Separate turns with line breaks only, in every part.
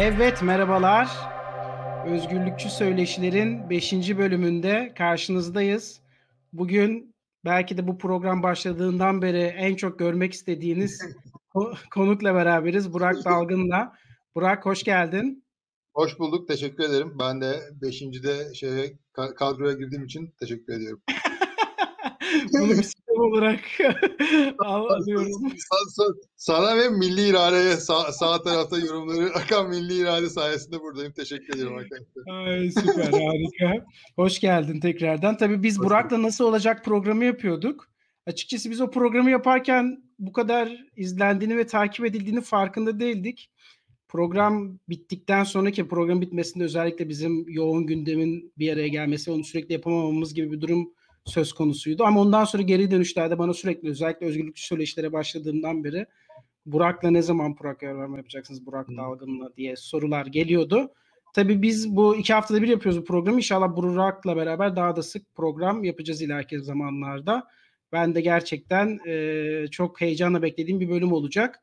Evet merhabalar. Özgürlükçü Söyleşilerin 5. bölümünde karşınızdayız. Bugün belki de bu program başladığından beri en çok görmek istediğiniz konukla beraberiz. Burak Dalgın'la. Burak hoş geldin.
Hoş bulduk. Teşekkür ederim. Ben de 5.de şeye kadroya girdiğim için teşekkür ediyorum.
Bunu bir olarak alıyorum.
Sana ve milli iradeye sağ, sağ tarafta yorumları akan milli irade sayesinde buradayım. Teşekkür ediyorum arkadaşlar.
Ay, süper harika. Hoş geldin tekrardan. Tabii biz Hoş Burak'la nasıl olacak programı yapıyorduk. Açıkçası biz o programı yaparken bu kadar izlendiğini ve takip edildiğini farkında değildik. Program bittikten sonraki program bitmesinde özellikle bizim yoğun gündemin bir araya gelmesi, onu sürekli yapamamamız gibi bir durum söz konusuydu. Ama ondan sonra geri dönüşlerde bana sürekli özellikle özgürlükçü söyleşilere başladığımdan beri Burak'la ne zaman program yapacaksınız Burak Dalgın'la diye sorular geliyordu. Tabii biz bu iki haftada bir yapıyoruz bu programı. İnşallah Burak'la beraber daha da sık program yapacağız ileriki zamanlarda. Ben de gerçekten e, çok heyecanla beklediğim bir bölüm olacak.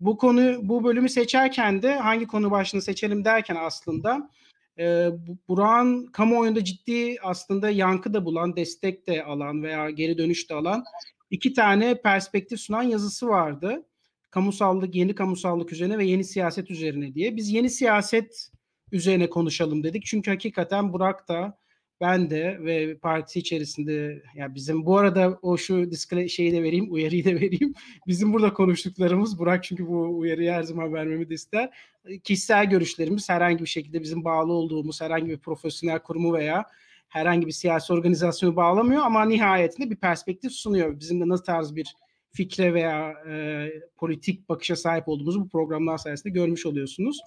Bu konu bu bölümü seçerken de hangi konu başlığını seçelim derken aslında e, Burak'ın kamuoyunda ciddi aslında yankı da bulan, destek de alan veya geri dönüş de alan iki tane perspektif sunan yazısı vardı. Kamusallık, yeni kamusallık üzerine ve yeni siyaset üzerine diye. Biz yeni siyaset üzerine konuşalım dedik. Çünkü hakikaten Burak da ben de ve parti içerisinde ya yani bizim bu arada o şu diskle şeyi de vereyim, uyarıyı da vereyim. Bizim burada konuştuklarımız Burak çünkü bu uyarıyı her zaman vermemi de ister. Kişisel görüşlerimiz herhangi bir şekilde bizim bağlı olduğumuz herhangi bir profesyonel kurumu veya herhangi bir siyasi organizasyonu bağlamıyor ama nihayetinde bir perspektif sunuyor. Bizim de nasıl tarz bir fikre veya e, politik bakışa sahip olduğumuzu bu programlar sayesinde görmüş oluyorsunuz.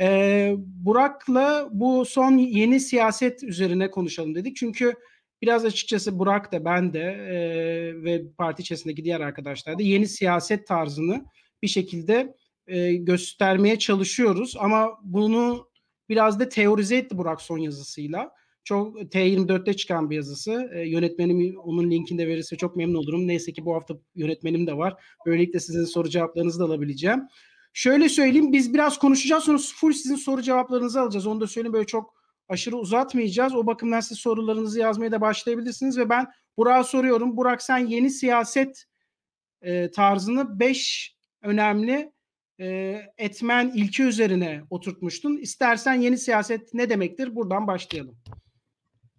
E, Burak'la bu son yeni siyaset üzerine konuşalım dedik. Çünkü biraz açıkçası Burak da ben de e, ve parti içerisindeki diğer arkadaşlar da yeni siyaset tarzını bir şekilde e, göstermeye çalışıyoruz. Ama bunu biraz da teorize etti Burak son yazısıyla. Çok T24'te çıkan bir yazısı. E, yönetmenim onun linkini de verirse çok memnun olurum. Neyse ki bu hafta yönetmenim de var. Böylelikle sizin soru cevaplarınızı da alabileceğim. Şöyle söyleyeyim biz biraz konuşacağız sonra full sizin soru cevaplarınızı alacağız. Onu da söyleyeyim böyle çok aşırı uzatmayacağız. O bakımdan siz sorularınızı yazmaya da başlayabilirsiniz ve ben Burak'a soruyorum. Burak sen yeni siyaset e, tarzını 5 önemli e, etmen ilki üzerine oturtmuştun. İstersen yeni siyaset ne demektir? Buradan başlayalım.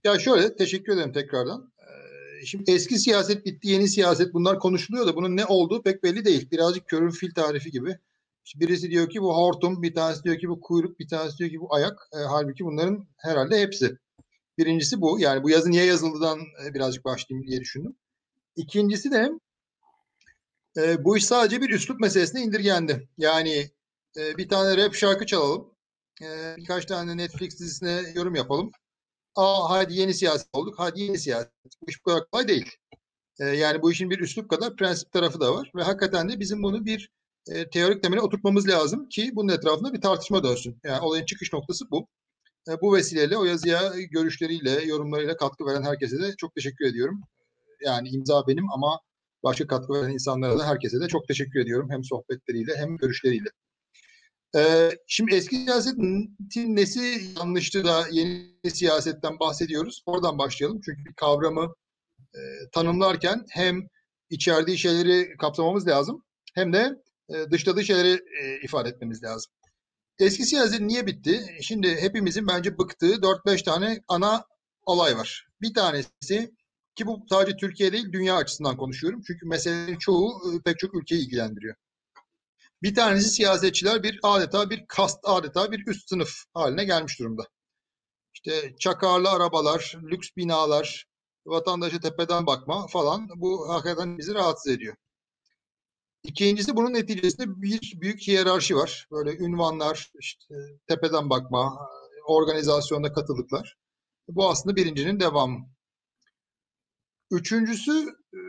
Ya şöyle teşekkür ederim tekrardan. Ee, şimdi eski siyaset bitti, yeni siyaset bunlar konuşuluyor da bunun ne olduğu pek belli değil. Birazcık körün fil tarifi gibi. Birisi diyor ki bu hortum, bir tanesi diyor ki bu kuyruk, bir tanesi diyor ki bu ayak. E, halbuki bunların herhalde hepsi. Birincisi bu. Yani bu yazı niye yazıldıdan e, birazcık başlayayım diye düşündüm. İkincisi de e, bu iş sadece bir üslup meselesine indirgendi. Yani e, bir tane rap şarkı çalalım. E, birkaç tane Netflix dizisine yorum yapalım. Aa hadi yeni siyaset olduk. Hadi yeni siyaset. Bu iş bu kadar kolay değil. E, yani bu işin bir üslup kadar prensip tarafı da var. Ve hakikaten de bizim bunu bir e, teorik temele oturtmamız lazım ki bunun etrafında bir tartışma dönsün. Yani olayın çıkış noktası bu. E, bu vesileyle o yazıya görüşleriyle, yorumlarıyla katkı veren herkese de çok teşekkür ediyorum. Yani imza benim ama başka katkı veren insanlara da herkese de çok teşekkür ediyorum. Hem sohbetleriyle hem görüşleriyle. Ee, şimdi eski siyasetin nesi yanlıştı da yeni siyasetten bahsediyoruz. Oradan başlayalım. Çünkü bir kavramı e, tanımlarken hem içerdiği şeyleri kapsamamız lazım hem de e, dışladığı şeyleri e, ifade etmemiz lazım. Eski siyaset niye bitti? Şimdi hepimizin bence bıktığı 4-5 tane ana olay var. Bir tanesi ki bu sadece Türkiye değil dünya açısından konuşuyorum. Çünkü meselenin çoğu e, pek çok ülkeyi ilgilendiriyor. Bir tanesi siyasetçiler bir adeta bir kast adeta bir üst sınıf haline gelmiş durumda. İşte çakarlı arabalar, lüks binalar, vatandaşa tepeden bakma falan bu hakikaten bizi rahatsız ediyor. İkincisi bunun neticesinde bir büyük hiyerarşi var. Böyle ünvanlar, işte tepeden bakma, organizasyonda katılıklar. Bu aslında birincinin devamı. Üçüncüsü e,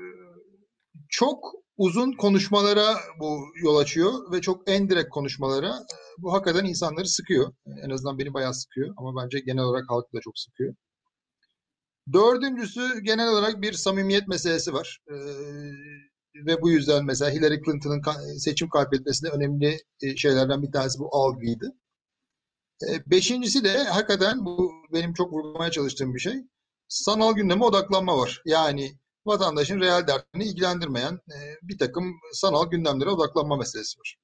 çok uzun konuşmalara bu yol açıyor ve çok en direkt konuşmalara e, bu hakikaten insanları sıkıyor. En azından beni bayağı sıkıyor ama bence genel olarak halkı da çok sıkıyor. Dördüncüsü genel olarak bir samimiyet meselesi var. Ve bu yüzden mesela Hillary Clinton'ın seçim kaybetmesinde önemli e, şeylerden bir tanesi bu algıydı. E, beşincisi de hakikaten bu benim çok vurgulamaya çalıştığım bir şey. Sanal gündeme odaklanma var. Yani vatandaşın reel dertlerini ilgilendirmeyen e, bir takım sanal gündemlere odaklanma meselesi var.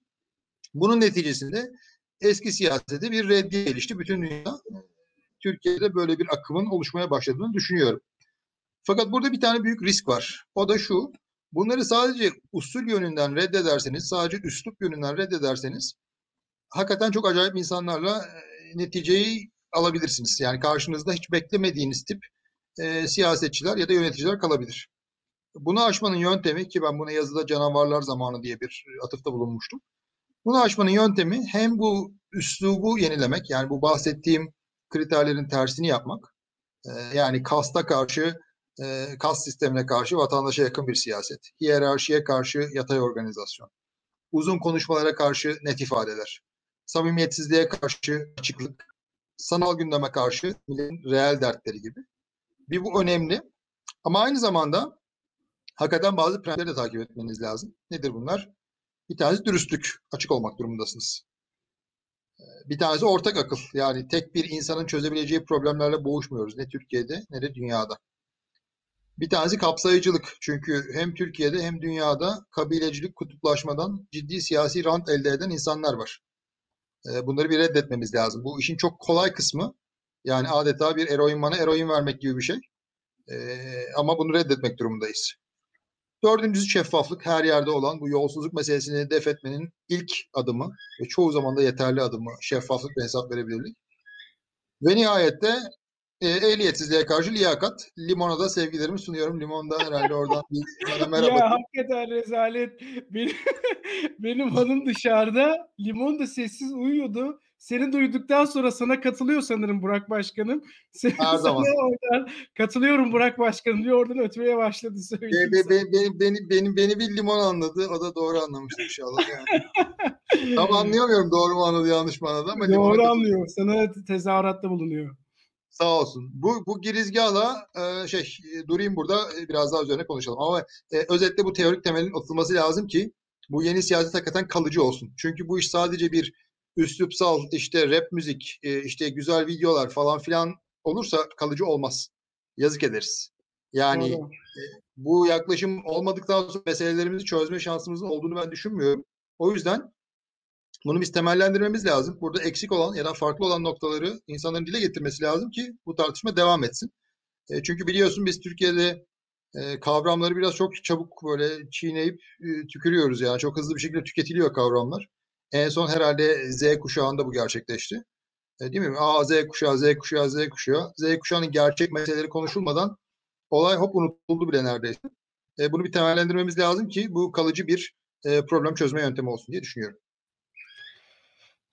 Bunun neticesinde eski siyasete bir reddiye gelişti. Bütün dünya Türkiye'de böyle bir akımın oluşmaya başladığını düşünüyorum. Fakat burada bir tane büyük risk var. O da şu. Bunları sadece usul yönünden reddederseniz, sadece üslup yönünden reddederseniz hakikaten çok acayip insanlarla neticeyi alabilirsiniz. Yani karşınızda hiç beklemediğiniz tip e, siyasetçiler ya da yöneticiler kalabilir. Bunu aşmanın yöntemi ki ben buna yazıda canavarlar zamanı diye bir atıfta bulunmuştum. Bunu aşmanın yöntemi hem bu üslubu yenilemek yani bu bahsettiğim kriterlerin tersini yapmak. E, yani kasta karşı e, kas sistemine karşı vatandaşa yakın bir siyaset. Hiyerarşiye karşı yatay organizasyon. Uzun konuşmalara karşı net ifadeler. Samimiyetsizliğe karşı açıklık. Sanal gündeme karşı reel dertleri gibi. Bir bu önemli. Ama aynı zamanda hakikaten bazı prensipleri de takip etmeniz lazım. Nedir bunlar? Bir tanesi dürüstlük. Açık olmak durumundasınız. Bir tanesi ortak akıl. Yani tek bir insanın çözebileceği problemlerle boğuşmuyoruz. Ne Türkiye'de ne de dünyada. Bir tanesi kapsayıcılık. Çünkü hem Türkiye'de hem dünyada kabilecilik, kutuplaşmadan ciddi siyasi rant elde eden insanlar var. Ee, bunları bir reddetmemiz lazım. Bu işin çok kolay kısmı. Yani adeta bir eroin bana eroin vermek gibi bir şey. Ee, ama bunu reddetmek durumundayız. Dördüncüsü şeffaflık. Her yerde olan bu yolsuzluk meselesini def etmenin ilk adımı ve çoğu zaman da yeterli adımı şeffaflık ve hesap verebilirlik. Ve nihayette e, ehliyetsizliğe karşı liyakat. Limon'a da sevgilerimi sunuyorum. Limon'da herhalde oradan bir
merhaba. Ya hakikaten rezalet. Benim, benim hanım dışarıda. Limon da sessiz uyuyordu. Seni duyduktan sonra sana katılıyor sanırım Burak Başkanım. Sen, Her zaman. Oradan, katılıyorum Burak Başkanım diyor. Oradan ötmeye başladı.
Be, be, be, beni, beni, beni bir limon anladı. O da doğru anlamıştı inşallah. Yani. Tam anlayamıyorum doğru mu anladı yanlış mı anladı ama
Doğru anlıyor. Sana tezahüratta bulunuyor.
Sağ olsun. Bu, bu girizgahla e, şey durayım burada e, biraz daha üzerine konuşalım. Ama e, özetle bu teorik temelin atılması lazım ki bu yeni siyaset hakikaten kalıcı olsun. Çünkü bu iş sadece bir üslupsal işte rap müzik, e, işte güzel videolar falan filan olursa kalıcı olmaz. Yazık ederiz. Yani e, bu yaklaşım olmadıktan sonra meselelerimizi çözme şansımızın olduğunu ben düşünmüyorum. O yüzden bunu biz temellendirmemiz lazım. Burada eksik olan ya da farklı olan noktaları insanların dile getirmesi lazım ki bu tartışma devam etsin. E, çünkü biliyorsun biz Türkiye'de e, kavramları biraz çok çabuk böyle çiğneyip e, tükürüyoruz yani. Çok hızlı bir şekilde tüketiliyor kavramlar. En son herhalde Z kuşağında bu gerçekleşti. E, değil mi? Aa Z kuşağı, Z kuşağı, Z kuşağı. Z kuşağının gerçek meseleleri konuşulmadan olay hop unutuldu bile neredeyse. E, bunu bir temellendirmemiz lazım ki bu kalıcı bir e, problem çözme yöntemi olsun diye düşünüyorum.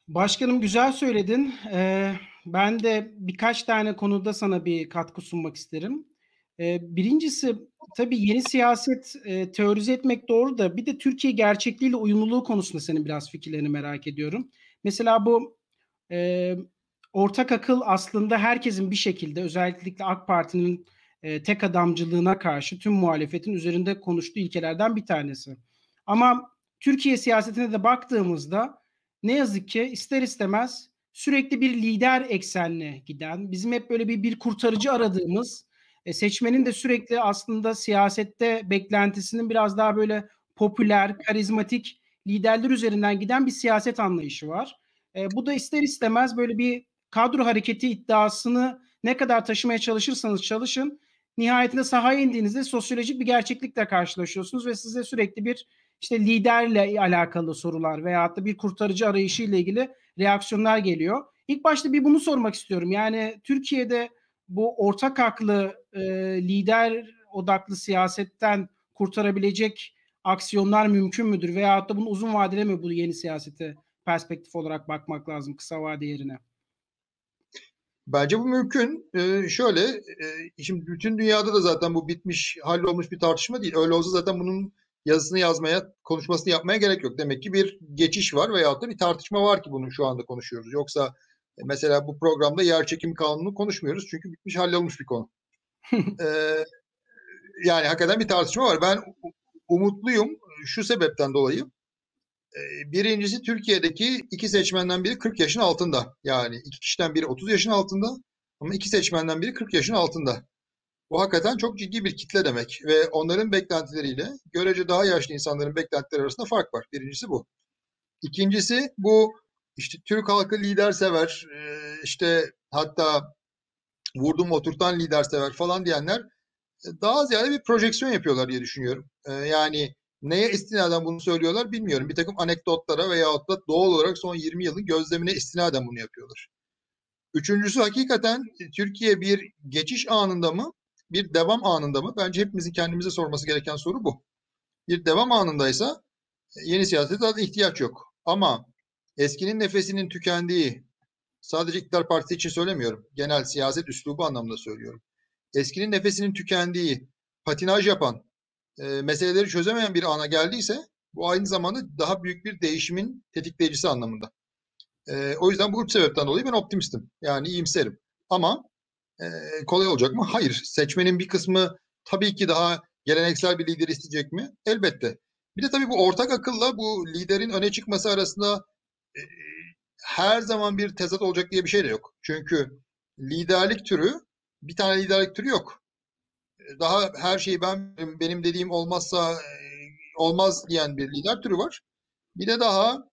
Başkanım güzel söyledin. Ee, ben de birkaç tane konuda sana bir katkı sunmak isterim. Ee, birincisi tabii yeni siyaset e, teorize etmek doğru da bir de Türkiye gerçekliğiyle uyumluluğu konusunda senin biraz fikirlerini merak ediyorum. Mesela bu e, ortak akıl aslında herkesin bir şekilde özellikle AK Parti'nin e, tek adamcılığına karşı tüm muhalefetin üzerinde konuştuğu ilkelerden bir tanesi. Ama Türkiye siyasetine de baktığımızda ne yazık ki ister istemez sürekli bir lider eksenine giden, bizim hep böyle bir bir kurtarıcı aradığımız, e, seçmenin de sürekli aslında siyasette beklentisinin biraz daha böyle popüler, karizmatik liderler üzerinden giden bir siyaset anlayışı var. E, bu da ister istemez böyle bir kadro hareketi iddiasını ne kadar taşımaya çalışırsanız çalışın, nihayetinde sahaya indiğinizde sosyolojik bir gerçeklikle karşılaşıyorsunuz ve size sürekli bir işte liderle alakalı sorular veya da bir kurtarıcı arayışı ile ilgili reaksiyonlar geliyor. İlk başta bir bunu sormak istiyorum. Yani Türkiye'de bu ortak aklı e, lider odaklı siyasetten kurtarabilecek aksiyonlar mümkün müdür? Veyahut da bunun uzun vadede mi bu yeni siyasete perspektif olarak bakmak lazım kısa vade yerine?
Bence bu mümkün. Ee, şöyle, e, şimdi bütün dünyada da zaten bu bitmiş, hallolmuş bir tartışma değil. Öyle olsa zaten bunun yazısını yazmaya, konuşmasını yapmaya gerek yok. Demek ki bir geçiş var veyahut da bir tartışma var ki bunu şu anda konuşuyoruz. Yoksa e, mesela bu programda yer çekim kanunu konuşmuyoruz çünkü bitmiş hallolmuş bir konu. ee, yani hakikaten bir tartışma var. Ben umutluyum şu sebepten dolayı. birincisi Türkiye'deki iki seçmenden biri 40 yaşın altında. Yani iki kişiden biri 30 yaşın altında ama iki seçmenden biri 40 yaşın altında. Bu hakikaten çok ciddi bir kitle demek ve onların beklentileriyle görece daha yaşlı insanların beklentileri arasında fark var. Birincisi bu. İkincisi bu işte Türk halkı lider sever, işte hatta vurdum oturtan lider sever falan diyenler daha ziyade bir projeksiyon yapıyorlar diye düşünüyorum. Yani neye istinaden bunu söylüyorlar bilmiyorum. Bir takım anekdotlara veyahut da doğal olarak son 20 yılın gözlemine istinaden bunu yapıyorlar. Üçüncüsü hakikaten Türkiye bir geçiş anında mı, bir devam anında mı? Bence hepimizin kendimize sorması gereken soru bu. Bir devam anındaysa yeni siyasete zaten ihtiyaç yok. Ama eskinin nefesinin tükendiği, sadece iktidar partisi için söylemiyorum, genel siyaset üslubu anlamında söylüyorum. Eskinin nefesinin tükendiği, patinaj yapan, e, meseleleri çözemeyen bir ana geldiyse bu aynı zamanda daha büyük bir değişimin tetikleyicisi anlamında. E, o yüzden bu üç sebepten dolayı ben optimistim. Yani iyimserim. Ama e, kolay olacak mı? Hayır. Seçmenin bir kısmı tabii ki daha geleneksel bir lider isteyecek mi? Elbette. Bir de tabii bu ortak akılla bu liderin öne çıkması arasında e, her zaman bir tezat olacak diye bir şey de yok. Çünkü liderlik türü bir tane liderlik türü yok daha her şeyi ben benim dediğim olmazsa olmaz diyen bir lider türü var. Bir de daha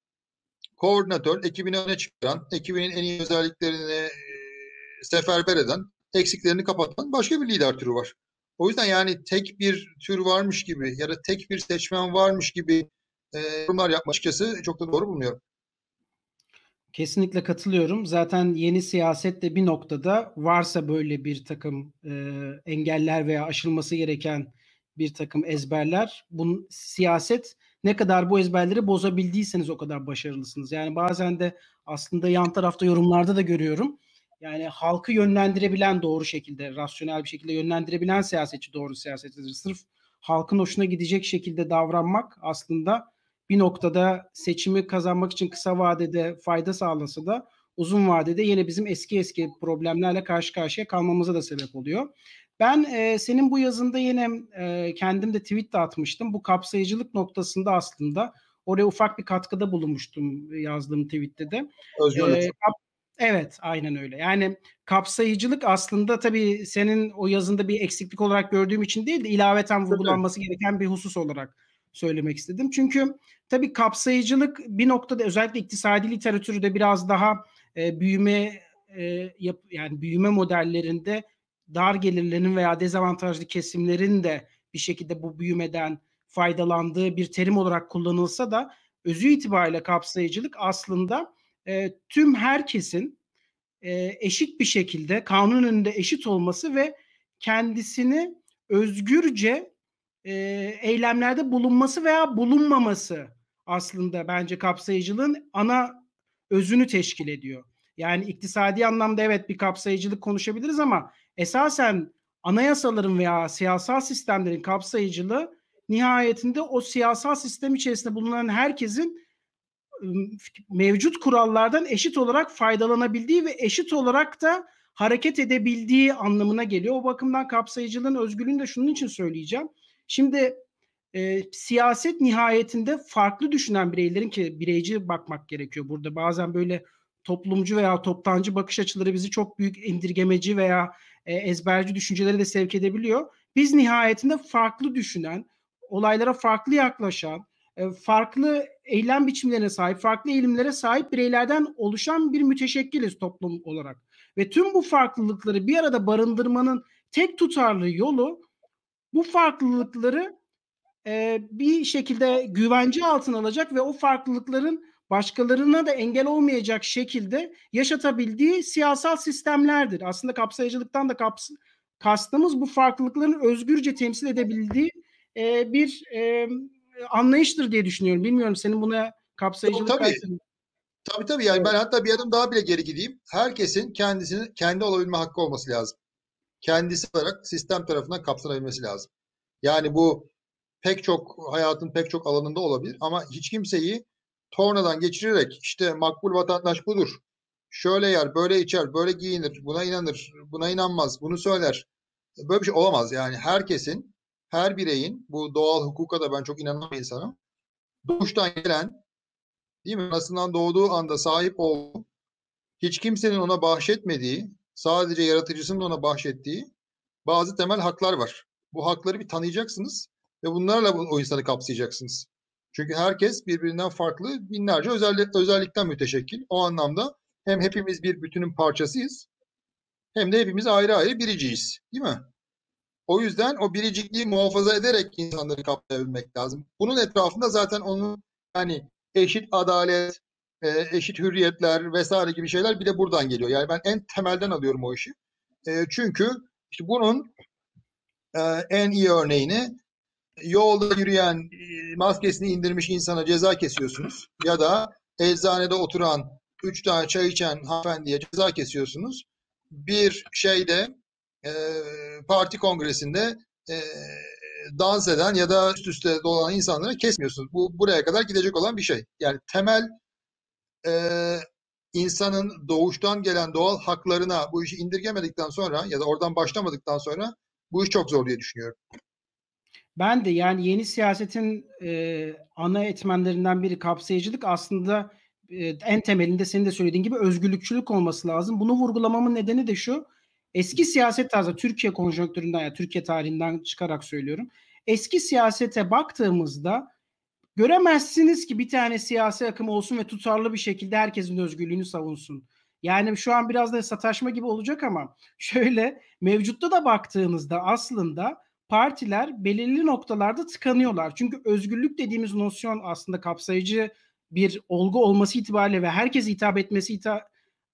koordinatör, ekibini öne çıkaran, ekibinin en iyi özelliklerini seferber eden, eksiklerini kapatan başka bir lider türü var. O yüzden yani tek bir tür varmış gibi ya da tek bir seçmen varmış gibi yorumlar yapmak açıkçası çok da doğru bulmuyorum.
Kesinlikle katılıyorum. Zaten yeni siyasette bir noktada varsa böyle bir takım e, engeller veya aşılması gereken bir takım ezberler, bunun siyaset ne kadar bu ezberleri bozabildiyseniz o kadar başarılısınız. Yani bazen de aslında yan tarafta yorumlarda da görüyorum. Yani halkı yönlendirebilen doğru şekilde, rasyonel bir şekilde yönlendirebilen siyasetçi doğru siyasetçidir. Sırf halkın hoşuna gidecek şekilde davranmak aslında bir noktada seçimi kazanmak için kısa vadede fayda sağlasa da uzun vadede yine bizim eski eski problemlerle karşı karşıya kalmamıza da sebep oluyor. Ben e, senin bu yazında yine e, kendim de tweet de atmıştım. Bu kapsayıcılık noktasında aslında oraya ufak bir katkıda bulunmuştum yazdığım tweette de.
Özgürlük. E, kap,
evet aynen öyle. Yani kapsayıcılık aslında tabii senin o yazında bir eksiklik olarak gördüğüm için değil de ilaveten vurgulanması gereken bir husus olarak söylemek istedim. Çünkü tabii kapsayıcılık bir noktada özellikle iktisadi literatürde biraz daha e, büyüme e, yap, yani büyüme modellerinde dar gelirlerin veya dezavantajlı kesimlerin de bir şekilde bu büyümeden faydalandığı bir terim olarak kullanılsa da özü itibariyle kapsayıcılık aslında e, tüm herkesin e, eşit bir şekilde kanun önünde eşit olması ve kendisini özgürce e, eylemlerde bulunması veya bulunmaması aslında bence kapsayıcılığın ana özünü teşkil ediyor. Yani iktisadi anlamda evet bir kapsayıcılık konuşabiliriz ama esasen anayasaların veya siyasal sistemlerin kapsayıcılığı nihayetinde o siyasal sistem içerisinde bulunan herkesin mevcut kurallardan eşit olarak faydalanabildiği ve eşit olarak da hareket edebildiği anlamına geliyor. O bakımdan kapsayıcılığın özgürlüğünü de şunun için söyleyeceğim. Şimdi e, siyaset nihayetinde farklı düşünen bireylerin ki bireyci bakmak gerekiyor burada. Bazen böyle toplumcu veya toptancı bakış açıları bizi çok büyük indirgemeci veya e, ezberci düşüncelere de sevk edebiliyor. Biz nihayetinde farklı düşünen, olaylara farklı yaklaşan, e, farklı eylem biçimlerine sahip, farklı eğilimlere sahip bireylerden oluşan bir müteşekkiliz toplum olarak. Ve tüm bu farklılıkları bir arada barındırmanın tek tutarlı yolu bu farklılıkları e, bir şekilde güvence altına alacak ve o farklılıkların başkalarına da engel olmayacak şekilde yaşatabildiği siyasal sistemlerdir. Aslında kapsayıcılıktan da kaps kastımız bu farklılıkların özgürce temsil edebildiği e, bir e, anlayıştır diye düşünüyorum. Bilmiyorum senin buna kapsayıcılık
tabii. Tabii. Tabii tabii yani ben hatta bir adım daha bile geri gideyim. Herkesin kendisini kendi olabilme hakkı olması lazım kendisi olarak sistem tarafından kapsanabilmesi lazım. Yani bu pek çok hayatın pek çok alanında olabilir ama hiç kimseyi tornadan geçirerek işte makbul vatandaş budur. Şöyle yer, böyle içer, böyle giyinir, buna inanır, buna inanmaz, bunu söyler. Böyle bir şey olamaz. Yani herkesin, her bireyin, bu doğal hukuka da ben çok inanan bir insanım. Doğuştan gelen değil mi? Anasından doğduğu anda sahip olduğu, hiç kimsenin ona bahşetmediği, sadece yaratıcısının ona bahşettiği bazı temel haklar var. Bu hakları bir tanıyacaksınız ve bunlarla o insanı kapsayacaksınız. Çünkü herkes birbirinden farklı binlerce özellik, özellikten müteşekkil. O anlamda hem hepimiz bir bütünün parçasıyız hem de hepimiz ayrı ayrı biriciyiz. Değil mi? O yüzden o biricikliği muhafaza ederek insanları kaplayabilmek lazım. Bunun etrafında zaten onun yani eşit adalet, e, eşit hürriyetler vesaire gibi şeyler bir de buradan geliyor. Yani ben en temelden alıyorum o işi. E, çünkü işte bunun e, en iyi örneğini yolda yürüyen maskesini indirmiş insana ceza kesiyorsunuz ya da eczanede oturan üç tane çay içen hanımefendiye ceza kesiyorsunuz. Bir şeyde e, parti kongresinde e, dans eden ya da üst üste dolanan insanları kesmiyorsunuz. Bu buraya kadar gidecek olan bir şey. Yani temel e, insanın doğuştan gelen doğal haklarına bu işi indirgemedikten sonra ya da oradan başlamadıktan sonra bu iş çok zor diye düşünüyorum.
Ben de yani yeni siyasetin e, ana etmenlerinden biri kapsayıcılık aslında e, en temelinde senin de söylediğin gibi özgürlükçülük olması lazım. Bunu vurgulamamın nedeni de şu. Eski siyaset tarzı Türkiye konjonktüründen ya yani Türkiye tarihinden çıkarak söylüyorum. Eski siyasete baktığımızda göremezsiniz ki bir tane siyasi akım olsun ve tutarlı bir şekilde herkesin özgürlüğünü savunsun. Yani şu an biraz da sataşma gibi olacak ama şöyle mevcutta da baktığınızda aslında partiler belirli noktalarda tıkanıyorlar. Çünkü özgürlük dediğimiz nosyon aslında kapsayıcı bir olgu olması itibariyle ve herkes hitap etmesi ita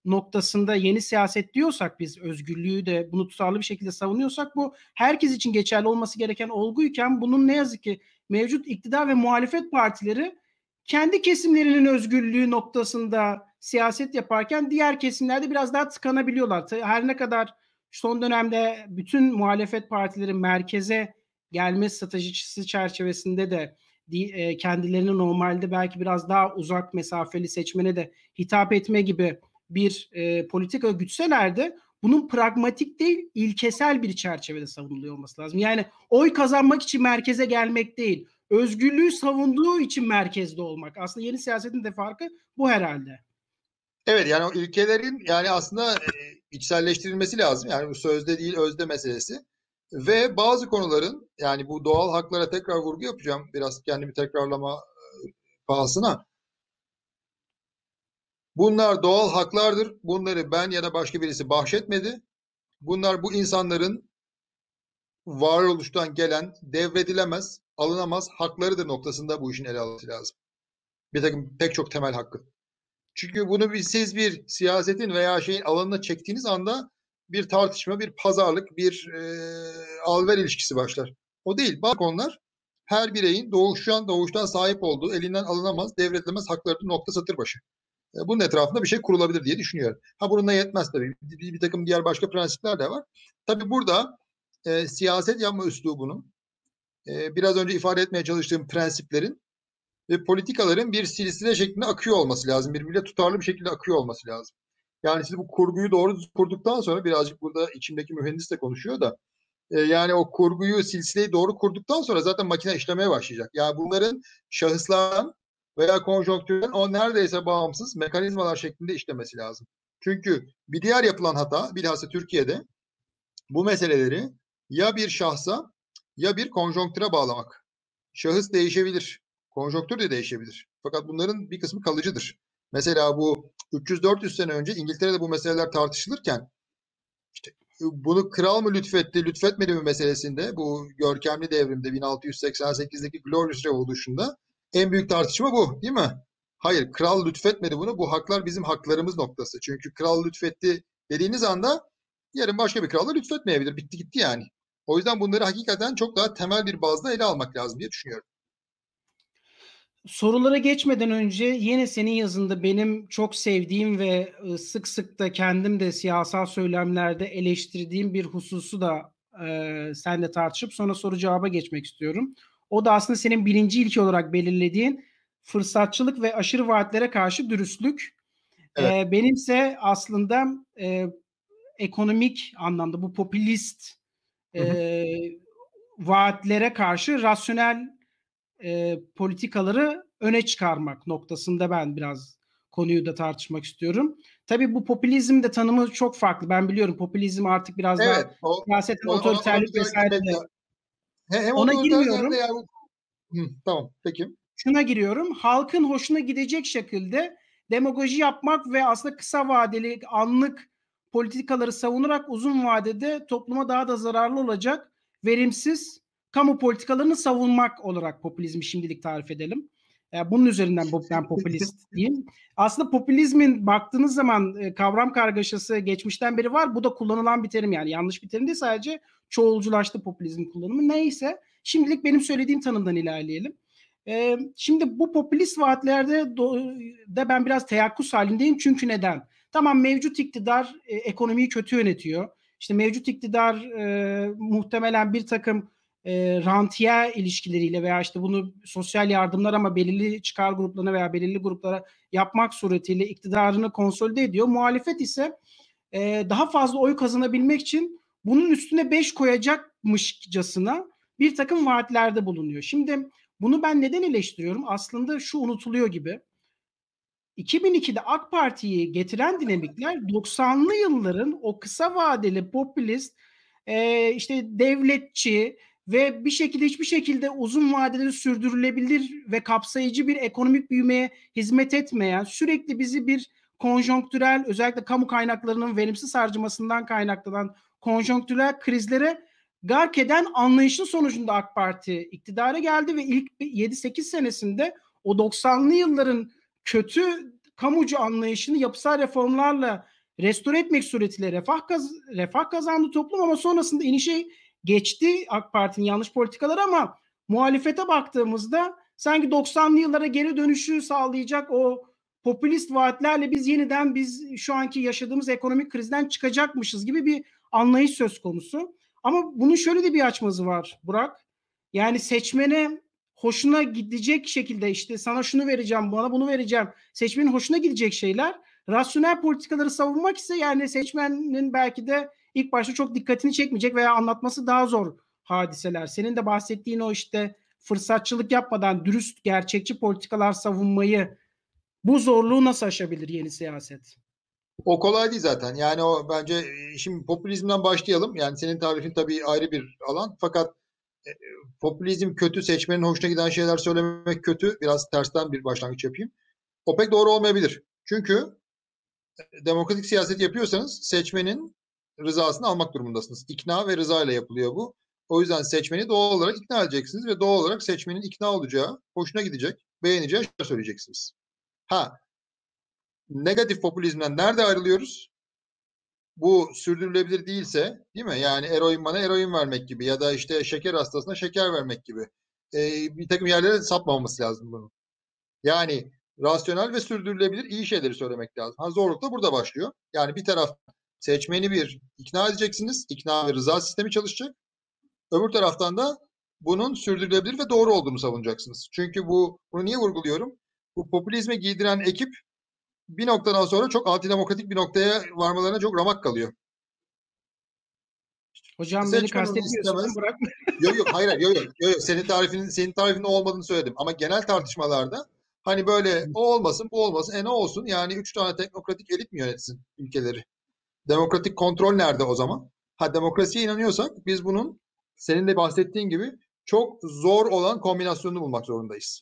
noktasında yeni siyaset diyorsak biz özgürlüğü de bunu tutarlı bir şekilde savunuyorsak bu herkes için geçerli olması gereken olguyken bunun ne yazık ki mevcut iktidar ve muhalefet partileri kendi kesimlerinin özgürlüğü noktasında siyaset yaparken diğer kesimlerde biraz daha tıkanabiliyorlar. Her ne kadar son dönemde bütün muhalefet partileri merkeze gelme stratejisi çerçevesinde de e, kendilerini normalde belki biraz daha uzak mesafeli seçmene de hitap etme gibi bir e, politika gütselerdi bunun pragmatik değil ilkesel bir çerçevede savunuluyor olması lazım. Yani oy kazanmak için merkeze gelmek değil, özgürlüğü savunduğu için merkezde olmak. Aslında yeni siyasetin de farkı bu herhalde.
Evet yani o ilkelerin yani aslında e, içselleştirilmesi lazım. Yani bu sözde değil özde meselesi. Ve bazı konuların yani bu doğal haklara tekrar vurgu yapacağım. Biraz kendimi tekrarlama pahasına. Bunlar doğal haklardır. Bunları ben ya da başka birisi bahşetmedi. Bunlar bu insanların varoluştan gelen devredilemez, alınamaz haklarıdır noktasında bu işin ele alınması lazım. Bir takım pek çok temel hakkı. Çünkü bunu bir, siz bir siyasetin veya şeyin alanına çektiğiniz anda bir tartışma, bir pazarlık, bir e, alver ilişkisi başlar. O değil. Bak onlar her bireyin doğuştan doğuştan sahip olduğu, elinden alınamaz, devredilemez hakları nokta satır başı. E, bunun etrafında bir şey kurulabilir diye düşünüyorum. Ha bununla yetmez tabii. Bir, bir, takım diğer başka prensipler de var. Tabii burada e, siyaset yapma üslubunun e, biraz önce ifade etmeye çalıştığım prensiplerin ve politikaların bir silsile şeklinde akıyor olması lazım. Birbiriyle tutarlı bir şekilde akıyor olması lazım. Yani siz bu kurguyu doğru kurduktan sonra birazcık burada içimdeki mühendis de konuşuyor da e, yani o kurguyu silsileyi doğru kurduktan sonra zaten makine işlemeye başlayacak. Yani bunların şahıslardan veya konjonktürden o neredeyse bağımsız mekanizmalar şeklinde işlemesi lazım. Çünkü bir diğer yapılan hata bilhassa Türkiye'de bu meseleleri ya bir şahsa ya bir konjonktüre bağlamak. Şahıs değişebilir. Konjonktür de değişebilir. Fakat bunların bir kısmı kalıcıdır. Mesela bu 300-400 sene önce İngiltere'de bu meseleler tartışılırken işte bunu kral mı lütfetti, lütfetmedi mi meselesinde bu görkemli devrimde 1688'deki Glorious Revolution'da en büyük tartışma bu değil mi? Hayır kral lütfetmedi bunu. Bu haklar bizim haklarımız noktası. Çünkü kral lütfetti dediğiniz anda yarın başka bir kral da lütfetmeyebilir. Bitti gitti yani. O yüzden bunları hakikaten çok daha temel bir bazda ele almak lazım diye düşünüyorum.
Sorulara geçmeden önce yine senin yazında benim çok sevdiğim ve ıı, sık sık da kendim de siyasal söylemlerde eleştirdiğim bir hususu da e, senle tartışıp sonra soru cevaba geçmek istiyorum. O da aslında senin birinci ilki olarak belirlediğin fırsatçılık ve aşırı vaatlere karşı dürüstlük. Evet. E, benimse aslında e, ekonomik anlamda bu popülist e, vaatlere karşı rasyonel e, politikaları öne çıkarmak noktasında ben biraz konuyu da tartışmak istiyorum. Tabii bu popülizm de tanımı çok farklı. Ben biliyorum popülizm artık biraz evet, daha o, siyaseten otoriterlik vesaire de.
Hem ona girmiyorum. Ya, Hı, tamam peki.
Şuna giriyorum. Halkın hoşuna gidecek şekilde demagoji yapmak ve aslında kısa vadeli anlık politikaları savunarak uzun vadede topluma daha da zararlı olacak verimsiz kamu politikalarını savunmak olarak popülizmi şimdilik tarif edelim. Yani bunun üzerinden ben popülist diyeyim. Aslında popülizmin baktığınız zaman e, kavram kargaşası geçmişten beri var. Bu da kullanılan bir terim yani yanlış bir terim değil sadece çoğulculaştı popülizm kullanımı. Neyse şimdilik benim söylediğim tanımdan ilerleyelim. Ee, şimdi bu popülist vaatlerde de ben biraz teyakkuz halindeyim. Çünkü neden? Tamam mevcut iktidar e, ekonomiyi kötü yönetiyor. İşte mevcut iktidar e, muhtemelen bir takım e, rantiye ilişkileriyle veya işte bunu sosyal yardımlar ama belirli çıkar gruplarına veya belirli gruplara yapmak suretiyle iktidarını konsolide ediyor. Muhalefet ise e, daha fazla oy kazanabilmek için bunun üstüne beş koyacakmışcasına bir takım vaatlerde bulunuyor. Şimdi bunu ben neden eleştiriyorum? Aslında şu unutuluyor gibi. 2002'de AK Parti'yi getiren dinamikler 90'lı yılların o kısa vadeli popülist e, işte devletçi ve bir şekilde hiçbir şekilde uzun vadede sürdürülebilir ve kapsayıcı bir ekonomik büyümeye hizmet etmeyen sürekli bizi bir konjonktürel özellikle kamu kaynaklarının verimsiz harcamasından kaynaklanan konjonktürel krizlere gark eden anlayışın sonucunda AK Parti iktidara geldi ve ilk 7-8 senesinde o 90'lı yılların kötü kamucu anlayışını yapısal reformlarla restore etmek suretiyle refah, kaz refah kazandı toplum ama sonrasında inişe geçti AK Parti'nin yanlış politikaları ama muhalefete baktığımızda sanki 90'lı yıllara geri dönüşü sağlayacak o popülist vaatlerle biz yeniden biz şu anki yaşadığımız ekonomik krizden çıkacakmışız gibi bir anlayış söz konusu. Ama bunun şöyle de bir açmazı var Burak. Yani seçmene hoşuna gidecek şekilde işte sana şunu vereceğim, bana bunu vereceğim. Seçmenin hoşuna gidecek şeyler. Rasyonel politikaları savunmak ise yani seçmenin belki de ilk başta çok dikkatini çekmeyecek veya anlatması daha zor hadiseler. Senin de bahsettiğin o işte fırsatçılık yapmadan dürüst, gerçekçi politikalar savunmayı bu zorluğu nasıl aşabilir yeni siyaset?
O kolay değil zaten. Yani o bence e, şimdi popülizmden başlayalım. Yani senin tarifin tabii ayrı bir alan. Fakat e, popülizm kötü, seçmenin hoşuna giden şeyler söylemek kötü. Biraz tersten bir başlangıç yapayım. O pek doğru olmayabilir. Çünkü e, demokratik siyaset yapıyorsanız seçmenin rızasını almak durumundasınız. İkna ve rıza ile yapılıyor bu. O yüzden seçmeni doğal olarak ikna edeceksiniz ve doğal olarak seçmenin ikna olacağı, hoşuna gidecek, beğeneceği şeyler söyleyeceksiniz. Ha, negatif popülizmden nerede ayrılıyoruz? Bu sürdürülebilir değilse, değil mi? Yani eroin bana eroin vermek gibi ya da işte şeker hastasına şeker vermek gibi. Ee, bir takım yerlere sapmaması lazım bunun. Yani rasyonel ve sürdürülebilir iyi şeyleri söylemek lazım. Ha, zorluk da burada başlıyor. Yani bir taraf seçmeni bir ikna edeceksiniz. İkna ve rıza sistemi çalışacak. Öbür taraftan da bunun sürdürülebilir ve doğru olduğunu savunacaksınız. Çünkü bu bunu niye vurguluyorum? Bu popülizme giydiren ekip bir noktadan sonra çok antidemokratik bir noktaya varmalarına çok ramak kalıyor.
Hocam beni kastetmiyorsun bırak.
yok yok hayır yok yok. Yo, yo. Senin tarifinin senin tarifinin olmadığını söyledim ama genel tartışmalarda hani böyle o olmasın bu olmasın e ne olsun yani üç tane teknokratik elit mi yönetsin ülkeleri? Demokratik kontrol nerede o zaman? Ha demokrasiye inanıyorsak biz bunun senin de bahsettiğin gibi çok zor olan kombinasyonunu bulmak zorundayız.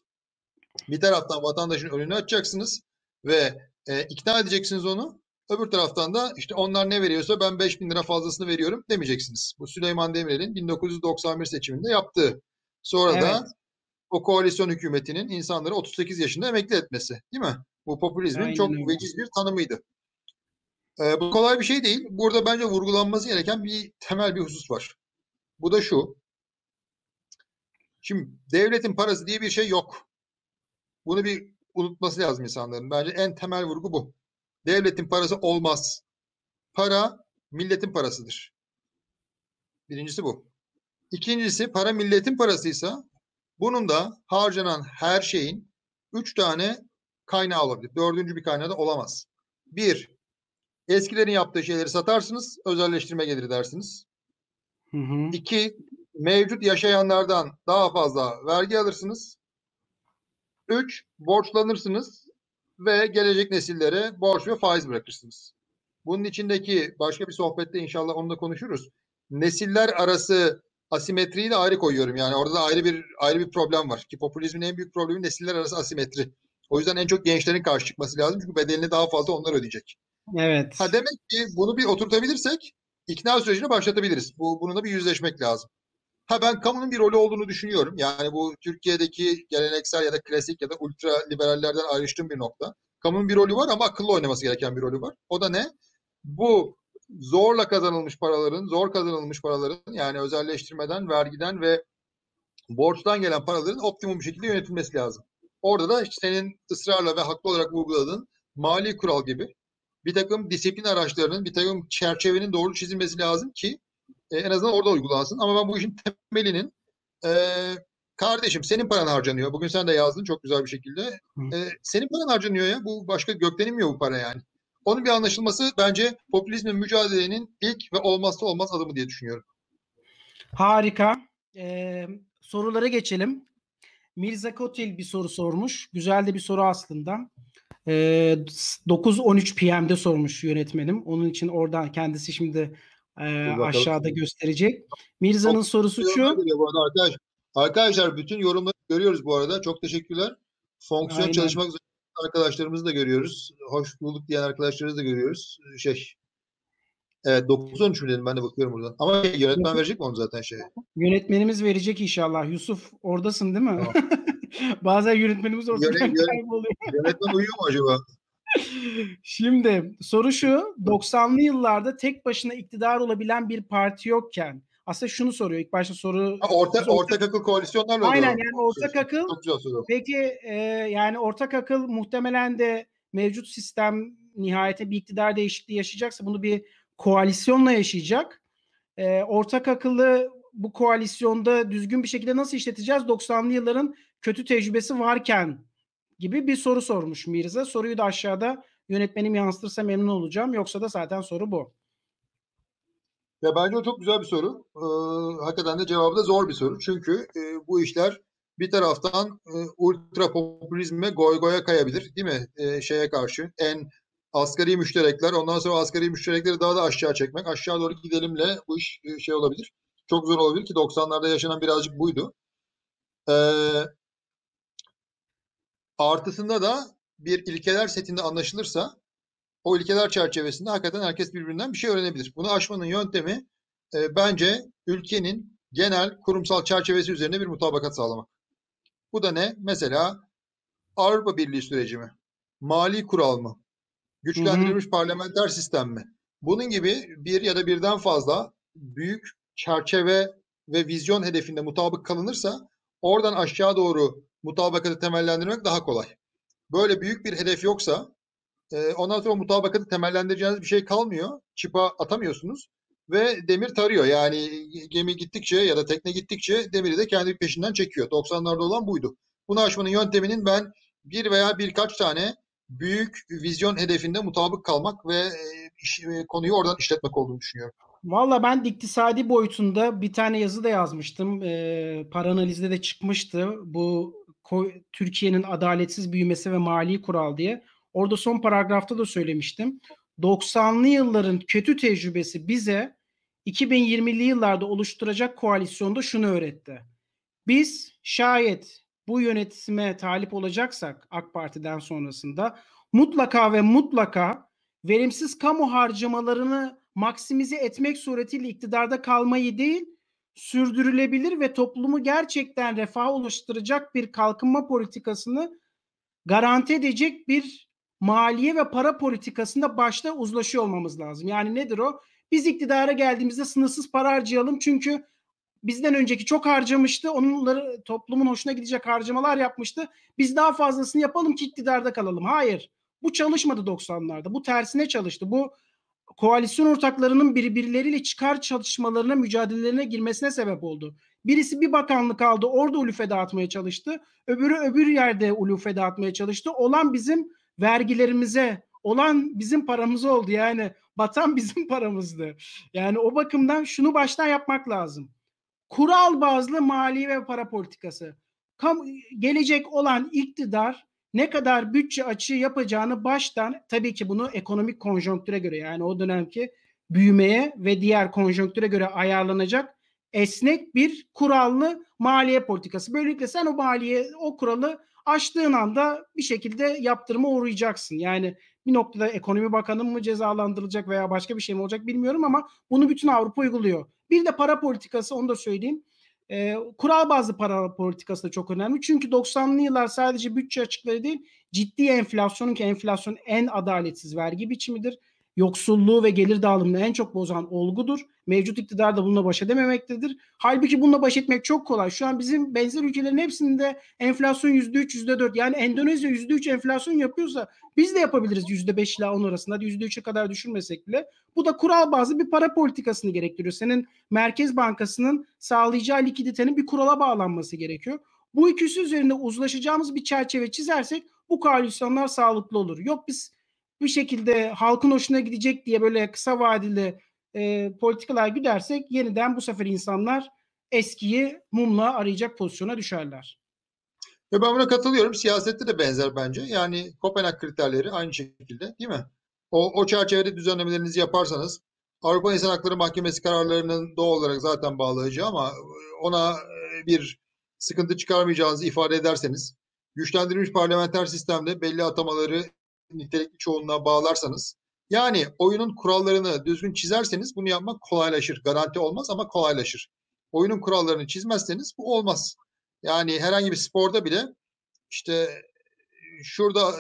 Bir taraftan vatandaşın önünü açacaksınız ve e, ikna edeceksiniz onu. Öbür taraftan da işte onlar ne veriyorsa ben 5 bin lira fazlasını veriyorum demeyeceksiniz. Bu Süleyman Demirel'in 1991 seçiminde yaptığı. Sonra evet. da o koalisyon hükümetinin insanları 38 yaşında emekli etmesi değil mi? Bu popülizmin Aynen çok veciz bir tanımıydı. Ee, bu kolay bir şey değil. Burada bence vurgulanması gereken bir temel bir husus var. Bu da şu. Şimdi devletin parası diye bir şey yok. Bunu bir unutması lazım insanların. Bence en temel vurgu bu. Devletin parası olmaz. Para milletin parasıdır. Birincisi bu. İkincisi para milletin parasıysa bunun da harcanan her şeyin üç tane kaynağı olabilir. Dördüncü bir kaynağı da olamaz. Bir, eskilerin yaptığı şeyleri satarsınız, özelleştirme gelir dersiniz. Hı hı. İki, mevcut yaşayanlardan daha fazla vergi alırsınız. Üç, borçlanırsınız ve gelecek nesillere borç ve faiz bırakırsınız. Bunun içindeki başka bir sohbette inşallah onu da konuşuruz. Nesiller arası asimetriyi de ayrı koyuyorum. Yani orada da ayrı bir ayrı bir problem var. Ki popülizmin en büyük problemi nesiller arası asimetri. O yüzden en çok gençlerin karşı çıkması lazım. Çünkü bedelini daha fazla onlar ödeyecek.
Evet.
Ha demek ki bunu bir oturtabilirsek ikna sürecini başlatabiliriz. Bu bununla bir yüzleşmek lazım. Ha ben kamunun bir rolü olduğunu düşünüyorum. Yani bu Türkiye'deki geleneksel ya da klasik ya da ultra liberallerden ayrıştığım bir nokta. Kamunun bir rolü var ama akıllı oynaması gereken bir rolü var. O da ne? Bu zorla kazanılmış paraların, zor kazanılmış paraların yani özelleştirmeden, vergiden ve borçtan gelen paraların optimum bir şekilde yönetilmesi lazım. Orada da işte senin ısrarla ve haklı olarak vurguladığın mali kural gibi bir takım disiplin araçlarının, bir takım çerçevenin doğru çizilmesi lazım ki e, en azından orada uygulansın. Ama ben bu işin temelinin e, kardeşim senin paran harcanıyor. Bugün sen de yazdın çok güzel bir şekilde. E, senin paran harcanıyor ya. Bu başka gökten inmiyor bu para yani. Onun bir anlaşılması bence popülizmle mücadelenin ilk ve olmazsa olmaz adımı diye düşünüyorum.
Harika. Ee, sorulara geçelim. Mirza Kotil bir soru sormuş. Güzel de bir soru aslında. Ee, 9-13 PM'de sormuş yönetmenim. Onun için oradan kendisi şimdi e, aşağıda gösterecek. Mirza'nın sorusu şu.
Bu arada arkadaş, arkadaşlar bütün yorumları görüyoruz bu arada. Çok teşekkürler. Fonksiyon Aynen. çalışmak üzere arkadaşlarımızı da görüyoruz. Hoş bulduk diyen arkadaşlarımızı da görüyoruz. Şey Evet 9-13 mi dedim ben de bakıyorum buradan. Ama yönetmen verecek mi onu zaten şey?
Yönetmenimiz verecek inşallah. Yusuf oradasın değil mi? Tamam. Bazen yönetmenimiz ortadan Yönet, kayboluyor.
Yönetmen uyuyor mu acaba?
Şimdi soru şu 90'lı yıllarda tek başına iktidar olabilen bir parti yokken aslında şunu soruyor ilk başta soru
ha, ortak ortak akıl koalisyonlarla
Aynen yani ortak akıl peki e, yani ortak akıl muhtemelen de mevcut sistem nihayete bir iktidar değişikliği yaşayacaksa bunu bir koalisyonla yaşayacak. E, ortak akıllı bu koalisyonda düzgün bir şekilde nasıl işleteceğiz? 90'lı yılların kötü tecrübesi varken gibi bir soru sormuş Mirza. Soruyu da aşağıda yönetmenim yansıtırsa memnun olacağım. Yoksa da zaten soru bu.
Ya bence o çok güzel bir soru. Ee, hakikaten de cevabı da zor bir soru. Çünkü e, bu işler bir taraftan e, ultra popülizme goy goya kayabilir değil mi? E, şeye karşı en asgari müşterekler ondan sonra asgari müşterekleri daha da aşağı çekmek. Aşağı doğru gidelimle bu iş e, şey olabilir. Çok zor olabilir ki 90'larda yaşanan birazcık buydu. Ee, artısında da bir ilkeler setinde anlaşılırsa o ilkeler çerçevesinde hakikaten herkes birbirinden bir şey öğrenebilir. Bunu aşmanın yöntemi e, bence ülkenin genel kurumsal çerçevesi üzerine bir mutabakat sağlamak. Bu da ne? Mesela Avrupa Birliği süreci mi? Mali kural mı? Güçlendirilmiş hı hı. parlamenter sistem mi? Bunun gibi bir ya da birden fazla büyük çerçeve ve vizyon hedefinde mutabık kalınırsa oradan aşağı doğru mutabakatı temellendirmek daha kolay. Böyle büyük bir hedef yoksa e, ondan sonra mutabakatı temellendireceğiniz bir şey kalmıyor. Çıpa atamıyorsunuz ve demir tarıyor. Yani gemi gittikçe ya da tekne gittikçe demiri de kendi peşinden çekiyor. 90'larda olan buydu. Bunu aşmanın yönteminin ben bir veya birkaç tane büyük vizyon hedefinde mutabık kalmak ve e, iş, e, konuyu oradan işletmek olduğunu düşünüyorum.
Valla ben iktisadi boyutunda bir tane yazı da yazmıştım. E, paranalizde de çıkmıştı. Bu Türkiye'nin adaletsiz büyümesi ve mali kural diye. Orada son paragrafta da söylemiştim. 90'lı yılların kötü tecrübesi bize 2020'li yıllarda oluşturacak koalisyonda şunu öğretti. Biz şayet bu yönetime talip olacaksak AK Parti'den sonrasında mutlaka ve mutlaka verimsiz kamu harcamalarını maksimize etmek suretiyle iktidarda kalmayı değil, sürdürülebilir ve toplumu gerçekten refah oluşturacak bir kalkınma politikasını garanti edecek bir maliye ve para politikasında başta uzlaşıyor olmamız lazım. Yani nedir o? Biz iktidara geldiğimizde sınırsız para harcayalım çünkü bizden önceki çok harcamıştı. Onları toplumun hoşuna gidecek harcamalar yapmıştı. Biz daha fazlasını yapalım ki iktidarda kalalım. Hayır. Bu çalışmadı 90'larda. Bu tersine çalıştı. Bu koalisyon ortaklarının birbirleriyle çıkar çalışmalarına, mücadelelerine girmesine sebep oldu. Birisi bir bakanlık aldı, orada ulufe dağıtmaya çalıştı. Öbürü öbür yerde ulufe dağıtmaya çalıştı. Olan bizim vergilerimize, olan bizim paramız oldu. Yani batan bizim paramızdı. Yani o bakımdan şunu baştan yapmak lazım. Kural bazlı mali ve para politikası. kam gelecek olan iktidar ne kadar bütçe açığı yapacağını baştan tabii ki bunu ekonomik konjonktüre göre yani o dönemki büyümeye ve diğer konjonktüre göre ayarlanacak esnek bir kurallı maliye politikası. Böylelikle sen o maliye o kuralı aştığın anda bir şekilde yaptırıma uğrayacaksın. Yani bir noktada ekonomi bakanı mı cezalandırılacak veya başka bir şey mi olacak bilmiyorum ama bunu bütün Avrupa uyguluyor. Bir de para politikası onu da söyleyeyim. E, kural bazlı para politikası da çok önemli. Çünkü 90'lı yıllar sadece bütçe açıkları değil ciddi enflasyonun ki enflasyon en adaletsiz vergi biçimidir yoksulluğu ve gelir dağılımını en çok bozan olgudur. Mevcut iktidar da bununla baş edememektedir. Halbuki bununla baş etmek çok kolay. Şu an bizim benzer ülkelerin hepsinde enflasyon %3, %4 yani Endonezya %3 enflasyon yapıyorsa biz de yapabiliriz %5 ile 10 arasında. %3'e kadar düşürmesek bile. Bu da kural bazı bir para politikasını gerektiriyor. Senin Merkez Bankası'nın sağlayacağı likiditenin bir kurala bağlanması gerekiyor. Bu ikisi üzerinde uzlaşacağımız bir çerçeve çizersek bu koalisyonlar sağlıklı olur. Yok biz bir şekilde halkın hoşuna gidecek diye böyle kısa vadeli e, politikalar gidersek yeniden bu sefer insanlar eskiyi mumla arayacak pozisyona düşerler.
Ve ben buna katılıyorum. Siyasette de benzer bence. Yani Kopenhag kriterleri aynı şekilde değil mi? O, o çerçevede düzenlemelerinizi yaparsanız Avrupa İnsan Hakları Mahkemesi kararlarının doğal olarak zaten bağlayıcı ama ona bir sıkıntı çıkarmayacağınızı ifade ederseniz güçlendirilmiş parlamenter sistemde belli atamaları nitelikli çoğunluğa bağlarsanız yani oyunun kurallarını düzgün çizerseniz bunu yapmak kolaylaşır. Garanti olmaz ama kolaylaşır. Oyunun kurallarını çizmezseniz bu olmaz. Yani herhangi bir sporda bile işte şurada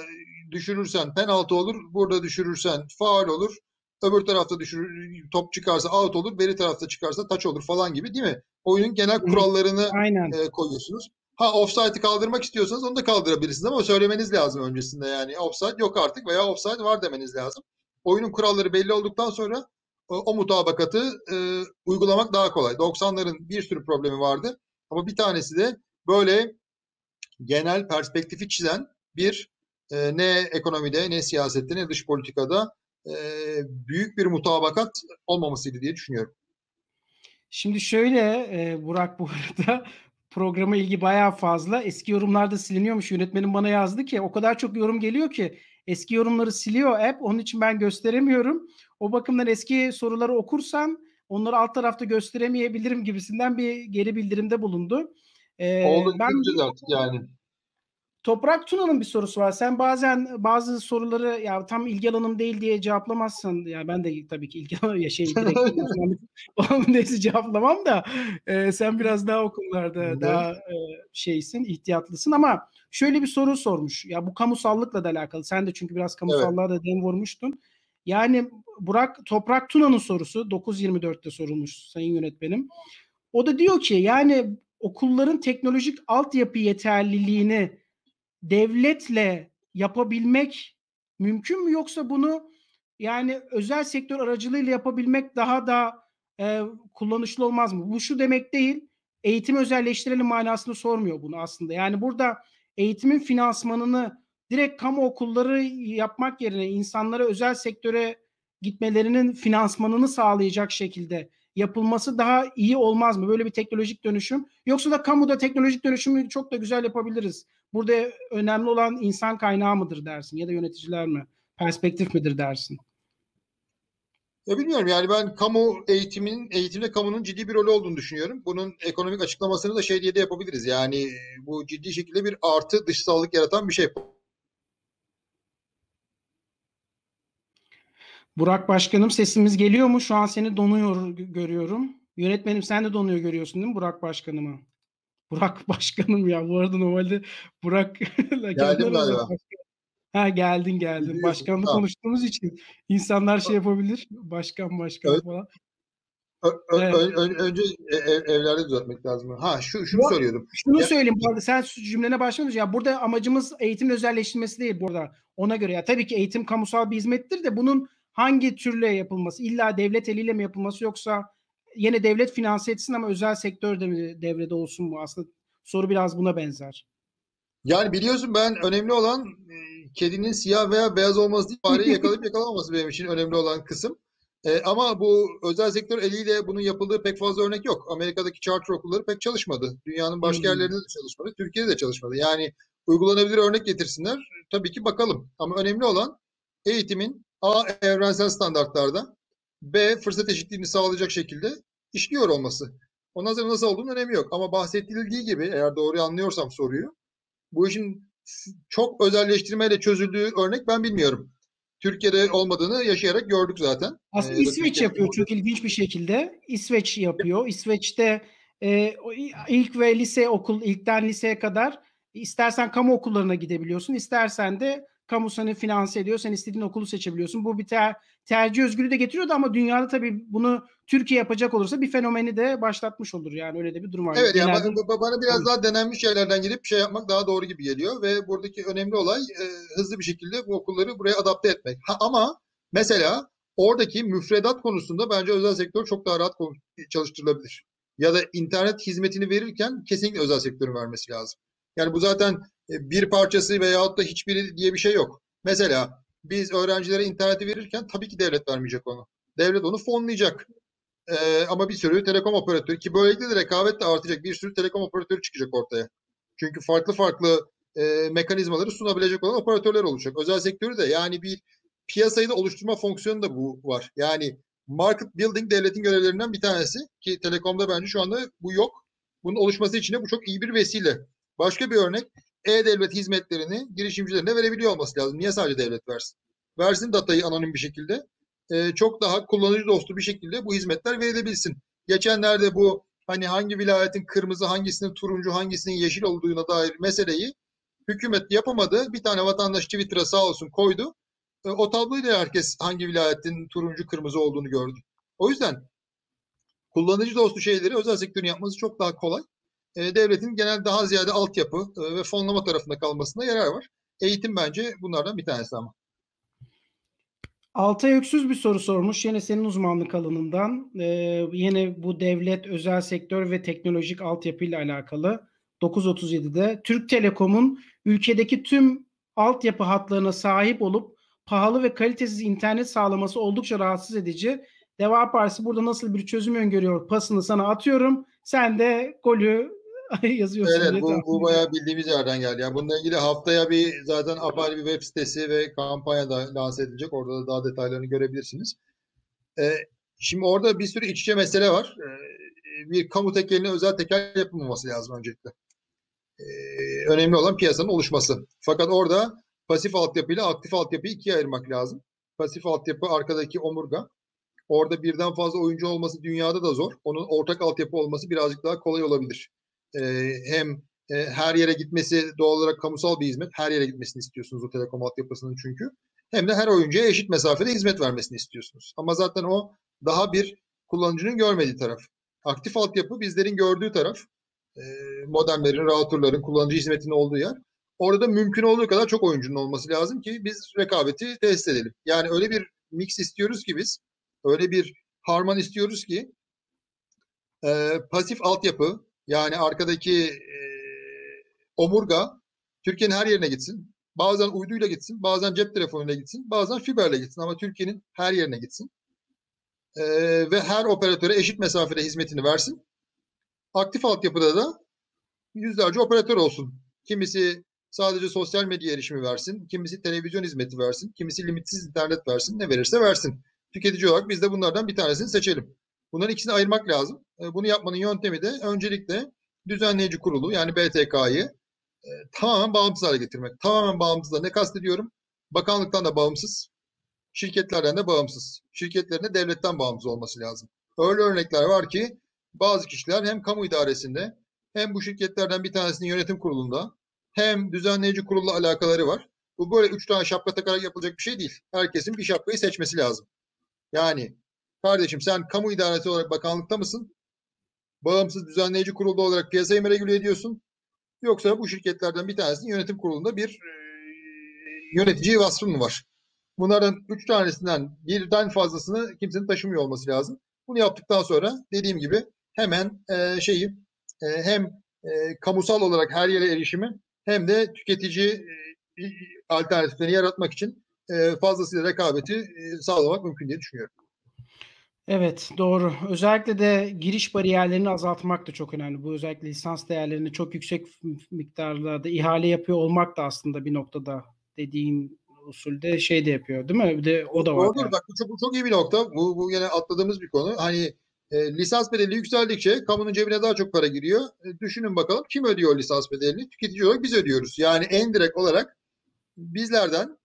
düşürürsen penaltı olur, burada düşürürsen faal olur, öbür tarafta düşürür, top çıkarsa out olur, beri tarafta çıkarsa taç olur falan gibi değil mi? Oyunun genel kurallarını Aynen. E, koyuyorsunuz. Ha offside'i kaldırmak istiyorsanız onu da kaldırabilirsiniz ama söylemeniz lazım öncesinde yani. Offside yok artık veya offside var demeniz lazım. Oyunun kuralları belli olduktan sonra o, o mutabakatı e, uygulamak daha kolay. 90'ların bir sürü problemi vardı ama bir tanesi de böyle genel perspektifi çizen bir e, ne ekonomide ne siyasette ne dış politikada e, büyük bir mutabakat olmamasıydı diye düşünüyorum.
Şimdi şöyle e, Burak bu arada programa ilgi bayağı fazla. Eski yorumlarda siliniyormuş. Yönetmenim bana yazdı ki o kadar çok yorum geliyor ki eski yorumları siliyor app. Onun için ben gösteremiyorum. O bakımdan eski soruları okursam onları alt tarafta gösteremeyebilirim gibisinden bir geri bildirimde bulundu.
Ee, Oldu ben artık yani.
Toprak Tuna'nın bir sorusu var. Sen bazen bazı soruları ya tam ilgi alanım değil diye cevaplamazsın. Ya ben de tabii ki ilgi alanım ya şey direkt neyse cevaplamam da e, sen biraz daha o konularda evet. daha e, şeysin, ihtiyatlısın ama şöyle bir soru sormuş. Ya bu kamusallıkla da alakalı. Sen de çünkü biraz kamusallığa evet. da dem vurmuştun. Yani Burak Toprak Tuna'nın sorusu 9.24'te sorulmuş sayın yönetmenim. O da diyor ki yani okulların teknolojik altyapı yeterliliğini devletle yapabilmek mümkün mü yoksa bunu yani özel sektör aracılığıyla yapabilmek daha da e, kullanışlı olmaz mı? Bu şu demek değil. Eğitim özelleştirelim manasını sormuyor bunu aslında. Yani burada eğitimin finansmanını direkt kamu okulları yapmak yerine insanlara özel sektöre gitmelerinin finansmanını sağlayacak şekilde yapılması daha iyi olmaz mı? Böyle bir teknolojik dönüşüm. Yoksa da kamuda teknolojik dönüşümü çok da güzel yapabiliriz. Burada önemli olan insan kaynağı mıdır dersin ya da yöneticiler mi? Perspektif midir dersin?
Ya bilmiyorum yani ben kamu eğitimin, eğitimde kamunun ciddi bir rolü olduğunu düşünüyorum. Bunun ekonomik açıklamasını da şey diye de yapabiliriz. Yani bu ciddi şekilde bir artı dışsallık yaratan bir şey.
Burak Başkanım sesimiz geliyor mu? Şu an seni donuyor görüyorum. Yönetmenim sen de donuyor görüyorsun değil mi Burak Başkanımı? Burak Başkanım ya bu arada normalde Burak
Geldim galiba.
Ha geldin geldin. Başkanla tamam. konuştuğumuz için insanlar şey yapabilir. Başkan başkan evet. falan.
Ö- evet. ön- önce e, ev, evlerde düzeltmek lazım. Ha şu şunu bu, söylüyordum.
Şunu ya, söyleyeyim bu arada sen cümlene başlamamış ya burada amacımız eğitim özelleştirmesi değil burada. Ona göre ya tabii ki eğitim kamusal bir hizmettir de bunun hangi türle yapılması? İlla devlet eliyle mi yapılması yoksa yine devlet finanse etsin ama özel sektör de mi devrede olsun mu? Aslında soru biraz buna benzer.
Yani biliyorsun ben önemli olan e, kedinin siyah veya beyaz olması değil fareyi yakalayıp yakalamaması benim için önemli olan kısım. E, ama bu özel sektör eliyle bunun yapıldığı pek fazla örnek yok. Amerika'daki charter okulları pek çalışmadı. Dünyanın başka hmm. yerlerinde de çalışmadı. Türkiye'de de çalışmadı. Yani uygulanabilir örnek getirsinler. Tabii ki bakalım. Ama önemli olan eğitimin A evrensel standartlarda B fırsat eşitliğini sağlayacak şekilde işliyor olması. Ondan sonra nasıl olduğunun önemi yok. Ama bahsettiği gibi eğer doğru anlıyorsam soruyu bu işin çok özelleştirmeyle çözüldüğü örnek ben bilmiyorum. Türkiye'de olmadığını yaşayarak gördük zaten.
Aslında ee, İsveç yapıyor çok ilginç bir şekilde. İsveç yapıyor. İsveç'te e, ilk ve lise okul, ilkten liseye kadar istersen kamu okullarına gidebiliyorsun. istersen de kamu seni finanse ediyor. Sen istediğin okulu seçebiliyorsun. Bu bir ter, tercih özgürlüğü de getiriyordu ama dünyada tabii bunu Türkiye yapacak olursa bir fenomeni de başlatmış olur. Yani öyle de bir durum var.
Evet yani bana, bana biraz Olur. daha denenmiş şeylerden gidip şey yapmak daha doğru gibi geliyor ve buradaki önemli olay e, hızlı bir şekilde bu okulları buraya adapte etmek. Ha, ama mesela oradaki müfredat konusunda bence özel sektör çok daha rahat çalıştırılabilir. Ya da internet hizmetini verirken kesinlikle özel sektörün vermesi lazım. Yani bu zaten e, bir parçası veyahut da hiçbiri diye bir şey yok. Mesela biz öğrencilere interneti verirken tabii ki devlet vermeyecek onu. Devlet onu fonlayacak. Ee, ama bir sürü telekom operatörü ki böylelikle de rekabet de artacak. Bir sürü telekom operatörü çıkacak ortaya. Çünkü farklı farklı e, mekanizmaları sunabilecek olan operatörler olacak. Özel sektörü de yani bir piyasayı da oluşturma fonksiyonu da bu var. Yani market building devletin görevlerinden bir tanesi ki telekomda bence şu anda bu yok. Bunun oluşması için de bu çok iyi bir vesile. Başka bir örnek e-devlet hizmetlerini girişimcilerine verebiliyor olması lazım. Niye sadece devlet versin? Versin datayı anonim bir şekilde. E, çok daha kullanıcı dostu bir şekilde bu hizmetler verilebilsin. Geçenlerde bu hani hangi vilayetin kırmızı, hangisinin turuncu, hangisinin yeşil olduğuna dair meseleyi hükümet yapamadı. Bir tane vatandaş Twitter'a sağ olsun koydu. E, o tabloyla herkes hangi vilayetin turuncu, kırmızı olduğunu gördü. O yüzden kullanıcı dostu şeyleri özel sektörün yapması çok daha kolay e, devletin genel daha ziyade altyapı e, ve fonlama tarafında kalmasında yarar var. Eğitim bence bunlardan bir tanesi ama.
Altay Öksüz bir soru sormuş. Yine senin uzmanlık alanından. Ee, yine bu devlet, özel sektör ve teknolojik altyapı ile alakalı. 937'de Türk Telekom'un ülkedeki tüm altyapı hatlarına sahip olup pahalı ve kalitesiz internet sağlaması oldukça rahatsız edici. Deva Partisi burada nasıl bir çözüm öngörüyor? Pasını sana atıyorum. Sen de golü yazıyorsun.
Evet bu, bu bayağı bildiğimiz yerden geldi. Yani bununla ilgili haftaya bir zaten apayrı bir web sitesi ve kampanya da lanse edilecek. Orada da daha detaylarını görebilirsiniz. Ee, şimdi orada bir sürü iç içe mesele var. Ee, bir kamu tekeline özel tekel yapılmaması lazım öncelikle. Ee, önemli olan piyasanın oluşması. Fakat orada pasif altyapı ile aktif altyapıyı ikiye ayırmak lazım. Pasif altyapı arkadaki omurga. Orada birden fazla oyuncu olması dünyada da zor. Onun ortak altyapı olması birazcık daha kolay olabilir hem e, her yere gitmesi doğal olarak kamusal bir hizmet. Her yere gitmesini istiyorsunuz o telekom altyapısının çünkü. Hem de her oyuncuya eşit mesafede hizmet vermesini istiyorsunuz. Ama zaten o daha bir kullanıcının görmediği taraf. Aktif altyapı bizlerin gördüğü taraf. E, modemlerin, routerların, kullanıcı hizmetinin olduğu yer. Orada mümkün olduğu kadar çok oyuncunun olması lazım ki biz rekabeti test edelim. Yani öyle bir mix istiyoruz ki biz, öyle bir harman istiyoruz ki e, pasif altyapı, yani arkadaki e, omurga Türkiye'nin her yerine gitsin. Bazen uyduyla gitsin, bazen cep telefonuyla gitsin, bazen fiberle gitsin ama Türkiye'nin her yerine gitsin. E, ve her operatöre eşit mesafede hizmetini versin. Aktif altyapıda da yüzlerce operatör olsun. Kimisi sadece sosyal medya erişimi versin, kimisi televizyon hizmeti versin, kimisi limitsiz internet versin, ne verirse versin. Tüketici olarak biz de bunlardan bir tanesini seçelim. Bunların ikisini ayırmak lazım. E, bunu yapmanın yöntemi de öncelikle düzenleyici kurulu yani BTK'yı e, tamamen bağımsız hale getirmek. Tamamen bağımsız da ne kastediyorum? Bakanlıktan da bağımsız, şirketlerden de bağımsız. Şirketlerin de devletten bağımsız olması lazım. Öyle örnekler var ki bazı kişiler hem kamu idaresinde hem bu şirketlerden bir tanesinin yönetim kurulunda hem düzenleyici kurulla alakaları var. Bu böyle üç tane şapka takarak yapılacak bir şey değil. Herkesin bir şapkayı seçmesi lazım. Yani Kardeşim sen kamu idaresi olarak bakanlıkta mısın? Bağımsız düzenleyici kurulda olarak piyasayı mı regüle ediyorsun? Yoksa bu şirketlerden bir tanesinin yönetim kurulunda bir e, yönetici vasfın mı var? Bunların üç tanesinden birden fazlasını kimsenin taşımıyor olması lazım. Bunu yaptıktan sonra dediğim gibi hemen e, şeyi e, hem e, kamusal olarak her yere erişimi hem de tüketici e, alternatiflerini yaratmak için e, fazlasıyla rekabeti e, sağlamak mümkün diye düşünüyorum.
Evet doğru. Özellikle de giriş bariyerlerini azaltmak da çok önemli. Bu özellikle lisans değerlerini çok yüksek miktarlarda ihale yapıyor olmak da aslında bir noktada dediğin usulde şey de yapıyor değil mi? Bir de o da var.
Doğrudur. Yani. Bak bu çok, çok iyi bir nokta. Bu, bu yine atladığımız bir konu. Hani e, lisans bedeli yükseldikçe kamunun cebine daha çok para giriyor. E, düşünün bakalım kim ödüyor lisans bedelini? Tüketici olarak biz ödüyoruz. Yani en direkt olarak bizlerden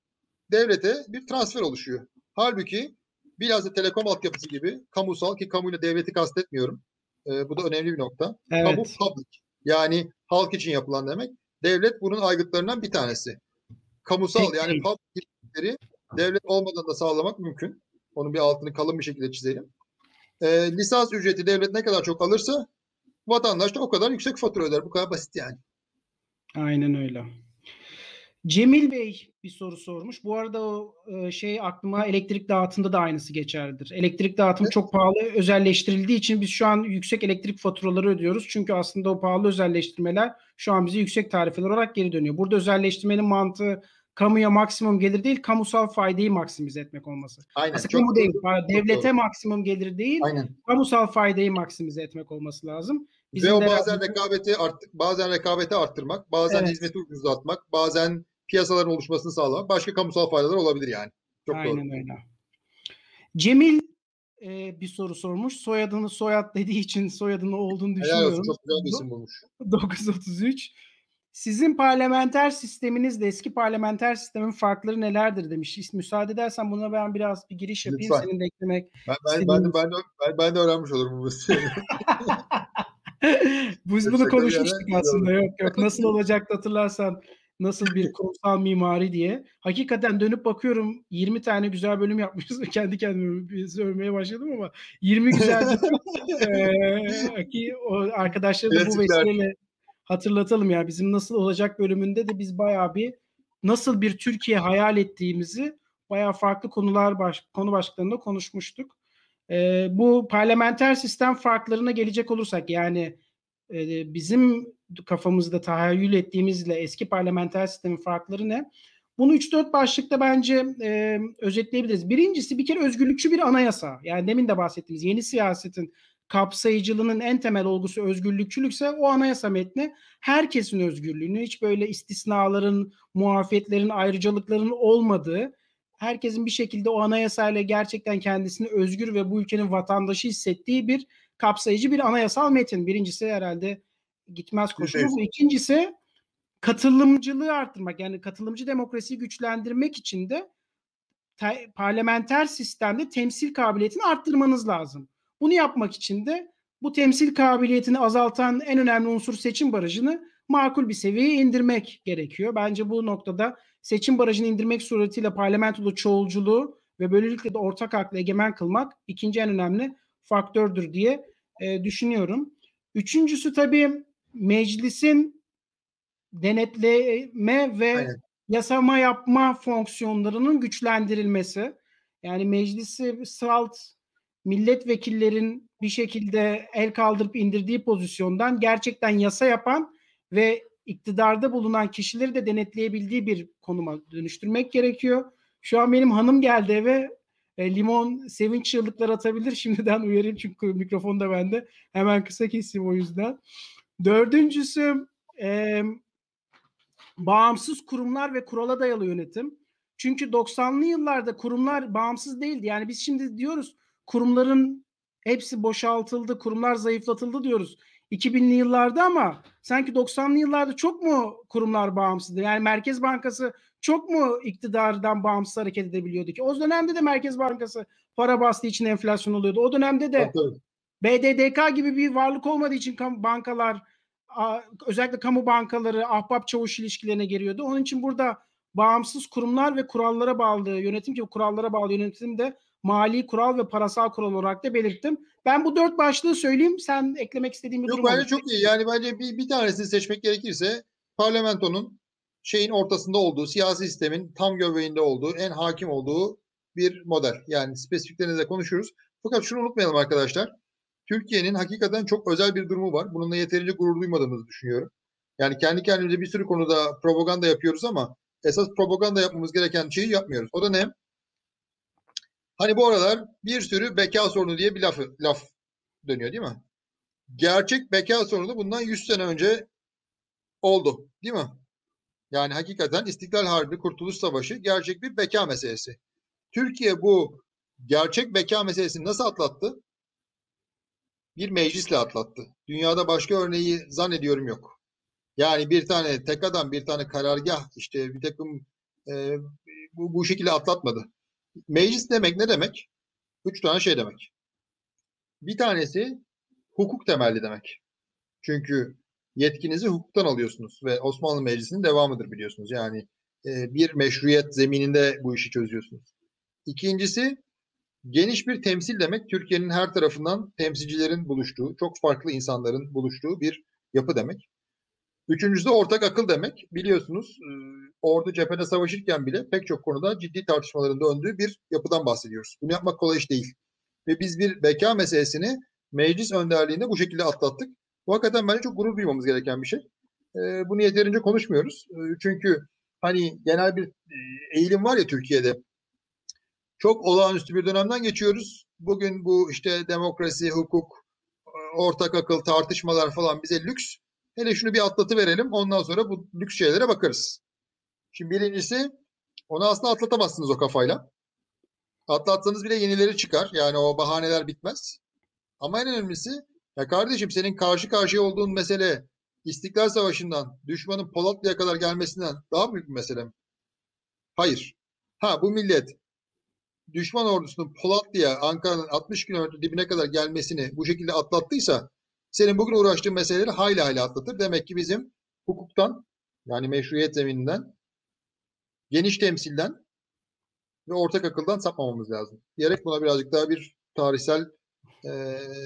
devlete bir transfer oluşuyor. Halbuki bilhassa telekom altyapısı gibi kamusal ki kamuyla devleti kastetmiyorum. E, bu da önemli bir nokta. Evet. Kamu public. Yani halk için yapılan demek. Devlet bunun aygıtlarından bir tanesi. Kamusal yani public devlet olmadan da sağlamak mümkün. Onun bir altını kalın bir şekilde çizelim. E, lisans ücreti devlet ne kadar çok alırsa vatandaş da o kadar yüksek fatura öder. Bu kadar basit yani.
Aynen öyle. Cemil Bey bir soru sormuş. Bu arada o e, şey aklıma elektrik dağıtımında da aynısı geçerlidir. Elektrik dağıtım evet. çok pahalı özelleştirildiği için biz şu an yüksek elektrik faturaları ödüyoruz. Çünkü aslında o pahalı özelleştirmeler şu an bize yüksek tarifeler olarak geri dönüyor. Burada özelleştirmenin mantığı kamuya maksimum gelir değil, kamusal faydayı maksimize etmek olması. Aynen. Aslında kamu değil, devlete doğru. maksimum gelir değil, Aynen. kamusal faydayı maksimize etmek olması lazım.
Bizim Ve o bazen rekabeti art, bazen rekabeti arttırmak, bazen evet. hizmeti ucuzlatmak, bazen piyasaların oluşmasını sağlamak, başka kamusal faydalar olabilir yani. Çok Aynen doğru. öyle.
Cemil e, bir soru sormuş. Soyadını soyad dediği için soyadını olduğunu düşünüyorum. Helal olsun,
çok güzel bir isim bulmuş.
933. Sizin parlamenter sisteminizle eski parlamenter sistemin farkları nelerdir demiş. Müsaade edersen buna ben biraz bir giriş yapayım. Lütfen. Senin de eklemek.
Ben, ben, ben, de, ben, de, ben, ben de öğrenmiş olurum bu
Biz bunu konuşmuştuk aslında. Yok yok. Nasıl olacaktı hatırlarsan nasıl bir kurumsal mimari diye. Hakikaten dönüp bakıyorum 20 tane güzel bölüm yapmışız. Kendi kendime övmeye başladım ama 20 güzel ee, ki o arkadaşlar da bu vesileyle hatırlatalım ya bizim nasıl olacak bölümünde de biz bayağı bir nasıl bir Türkiye hayal ettiğimizi bayağı farklı konular baş, konu başlıklarında konuşmuştuk. Ee, bu parlamenter sistem farklarına gelecek olursak yani e, bizim kafamızda tahayyül ettiğimizle eski parlamenter sistemin farkları ne? Bunu 3-4 başlıkta bence e, özetleyebiliriz. Birincisi bir kere özgürlükçü bir anayasa. Yani demin de bahsettiğimiz yeni siyasetin kapsayıcılığının en temel olgusu özgürlükçülükse o anayasa metni herkesin özgürlüğünü hiç böyle istisnaların, muafiyetlerin, ayrıcalıkların olmadığı herkesin bir şekilde o anayasayla gerçekten kendisini özgür ve bu ülkenin vatandaşı hissettiği bir kapsayıcı bir anayasal metin. Birincisi herhalde gitmez koşulu. Bu ikincisi katılımcılığı arttırmak. Yani katılımcı demokrasiyi güçlendirmek için de te- parlamenter sistemde temsil kabiliyetini arttırmanız lazım. Bunu yapmak için de bu temsil kabiliyetini azaltan en önemli unsur seçim barajını makul bir seviyeye indirmek gerekiyor. Bence bu noktada seçim barajını indirmek suretiyle parlamentoda çoğulculuğu ve böylelikle de ortak aklı egemen kılmak ikinci en önemli faktördür diye e, düşünüyorum. Üçüncüsü tabii meclisin denetleme ve Aynen. yasama yapma fonksiyonlarının güçlendirilmesi. Yani meclisi salt milletvekillerin bir şekilde el kaldırıp indirdiği pozisyondan gerçekten yasa yapan ve iktidarda bulunan kişileri de denetleyebildiği bir konuma dönüştürmek gerekiyor. Şu an benim hanım geldi eve e, limon sevinç çığlıkları atabilir. Şimdiden uyarayım çünkü mikrofon da bende. Hemen kısa keseyim o yüzden. Dördüncüsü e, bağımsız kurumlar ve kurala dayalı yönetim. Çünkü 90'lı yıllarda kurumlar bağımsız değildi. Yani biz şimdi diyoruz kurumların hepsi boşaltıldı, kurumlar zayıflatıldı diyoruz. 2000'li yıllarda ama sanki 90'lı yıllarda çok mu kurumlar bağımsızdı? Yani Merkez Bankası çok mu iktidardan bağımsız hareket edebiliyordu ki? O dönemde de Merkez Bankası para bastığı için enflasyon oluyordu. O dönemde de BDDK gibi bir varlık olmadığı için bankalar özellikle kamu bankaları ahbap çavuş ilişkilerine giriyordu. Onun için burada bağımsız kurumlar ve kurallara bağlı yönetim ki kurallara bağlı yönetim de mali kural ve parasal kural olarak da belirttim. Ben bu dört başlığı söyleyeyim. Sen eklemek istediğin bir
Yok,
durum
bence çok iyi. Yani bence bir, bir tanesini seçmek gerekirse parlamentonun şeyin ortasında olduğu, siyasi sistemin tam göbeğinde olduğu, en hakim olduğu bir model. Yani spesifiklerini de konuşuruz. Fakat şunu unutmayalım arkadaşlar. Türkiye'nin hakikaten çok özel bir durumu var. Bununla yeterince gurur duymadığımızı düşünüyorum. Yani kendi kendimize bir sürü konuda propaganda yapıyoruz ama esas propaganda yapmamız gereken şeyi yapmıyoruz. O da ne? Hani bu aralar bir sürü beka sorunu diye bir laf, laf dönüyor değil mi? Gerçek beka sorunu bundan 100 sene önce oldu değil mi? Yani hakikaten İstiklal Harbi, Kurtuluş Savaşı gerçek bir beka meselesi. Türkiye bu gerçek beka meselesini nasıl atlattı? Bir meclisle atlattı. Dünyada başka örneği zannediyorum yok. Yani bir tane tek adam, bir tane karargah, işte bir takım e, bu, bu şekilde atlatmadı. Meclis demek ne demek? Üç tane şey demek. Bir tanesi hukuk temelli demek. Çünkü yetkinizi hukuktan alıyorsunuz ve Osmanlı Meclisi'nin devamıdır biliyorsunuz. Yani e, bir meşruiyet zemininde bu işi çözüyorsunuz. İkincisi geniş bir temsil demek. Türkiye'nin her tarafından temsilcilerin buluştuğu, çok farklı insanların buluştuğu bir yapı demek. Üçüncüsü de ortak akıl demek. Biliyorsunuz e, ordu cephede savaşırken bile pek çok konuda ciddi tartışmaların döndüğü bir yapıdan bahsediyoruz. Bunu yapmak kolay iş değil. Ve biz bir beka meselesini meclis önderliğinde bu şekilde atlattık. Bu hakikaten bence çok gurur duymamız gereken bir şey. E, bunu yeterince konuşmuyoruz. E, çünkü hani genel bir eğilim var ya Türkiye'de. Çok olağanüstü bir dönemden geçiyoruz. Bugün bu işte demokrasi, hukuk, ortak akıl, tartışmalar falan bize lüks. Hele şunu bir atlatı verelim. Ondan sonra bu lüks şeylere bakarız. Şimdi birincisi onu aslında atlatamazsınız o kafayla. Atlatsanız bile yenileri çıkar. Yani o bahaneler bitmez. Ama en önemlisi ya kardeşim senin karşı karşıya olduğun mesele İstiklal Savaşı'ndan düşmanın Polatlı'ya kadar gelmesinden daha büyük bir mesele mi? Hayır. Ha bu millet düşman ordusunun Polatlı'ya Ankara'nın 60 kilometre dibine kadar gelmesini bu şekilde atlattıysa senin bugün uğraştığın meseleleri hayli hayli atlatır. Demek ki bizim hukuktan yani meşruiyet zemininden geniş temsilden ve ortak akıldan sapmamamız lazım. Diyerek buna birazcık daha bir tarihsel e,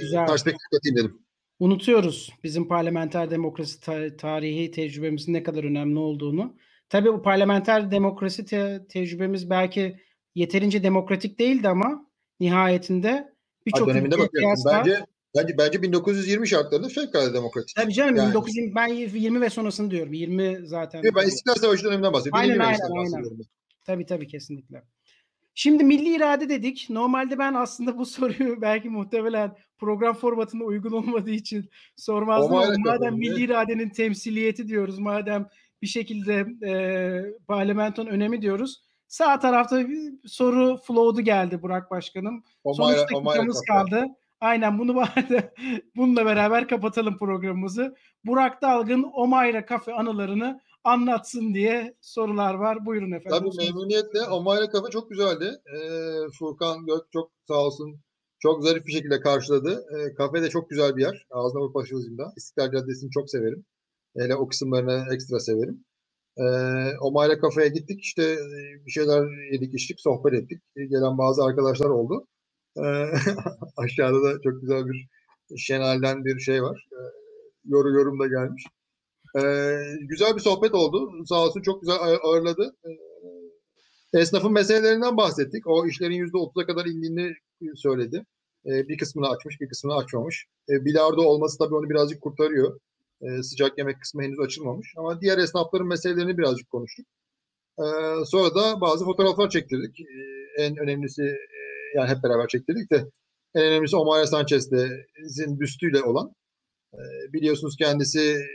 Güzel. perspektif katayım dedim.
Unutuyoruz bizim parlamenter demokrasi ta- tarihi tecrübemizin ne kadar önemli olduğunu. Tabii bu parlamenter demokrasi te- tecrübemiz belki yeterince demokratik değildi ama nihayetinde
birçok döneminde bakıyorum. Bence Bence, bence 1920 şartlarında fevkalade demokratik.
Tabii canım yani. 1920 ben 20 ve sonrasını diyorum. 20 zaten.
Ben İstiklal Savaşı döneminden bahsediyorum.
Aynen aynen aynen. Tabii tabii kesinlikle. Şimdi milli irade dedik. Normalde ben aslında bu soruyu belki muhtemelen program formatında uygun olmadığı için sormazdım ama madem milli iradenin temsiliyeti diyoruz, madem bir şekilde e, parlamentonun önemi diyoruz. Sağ tarafta bir soru flow'du geldi Burak Başkanım. O Son 3 dakikamız kaldı. Aynen bunu bununla beraber kapatalım programımızı. Burak Dalgın Omayra kafe anılarını anlatsın diye sorular var. Buyurun efendim.
Tabii memnuniyetle. Omayra kafe çok güzeldi. Ee, Furkan Gök çok sağ olsun çok zarif bir şekilde karşıladı. E, kafe de çok güzel bir yer. Ağzına vur Paşalıcı'nda. İstiklal Caddesi'ni çok severim. Hele o kısımlarını ekstra severim. E, Omayra kafeye gittik. İşte bir şeyler yedik, içtik, sohbet ettik. Gelen bazı arkadaşlar oldu. Aşağıda da çok güzel bir Şenal'den bir şey var. E, yoru yorum da gelmiş. Güzel bir sohbet oldu. Sağ olsun çok güzel ağırladı. Esnafın meselelerinden bahsettik. O işlerin yüzde otuza kadar indiğini söyledi. Bir kısmını açmış, bir kısmını açmamış. Bilardo olması tabii onu birazcık kurtarıyor. Sıcak yemek kısmı henüz açılmamış. Ama diğer esnafların meselelerini birazcık konuştuk. Sonra da bazı fotoğraflar çektirdik. En önemlisi yani hep beraber çektirdik de en önemlisi Omar Sanchez'in büstüyle olan. E, biliyorsunuz kendisi e,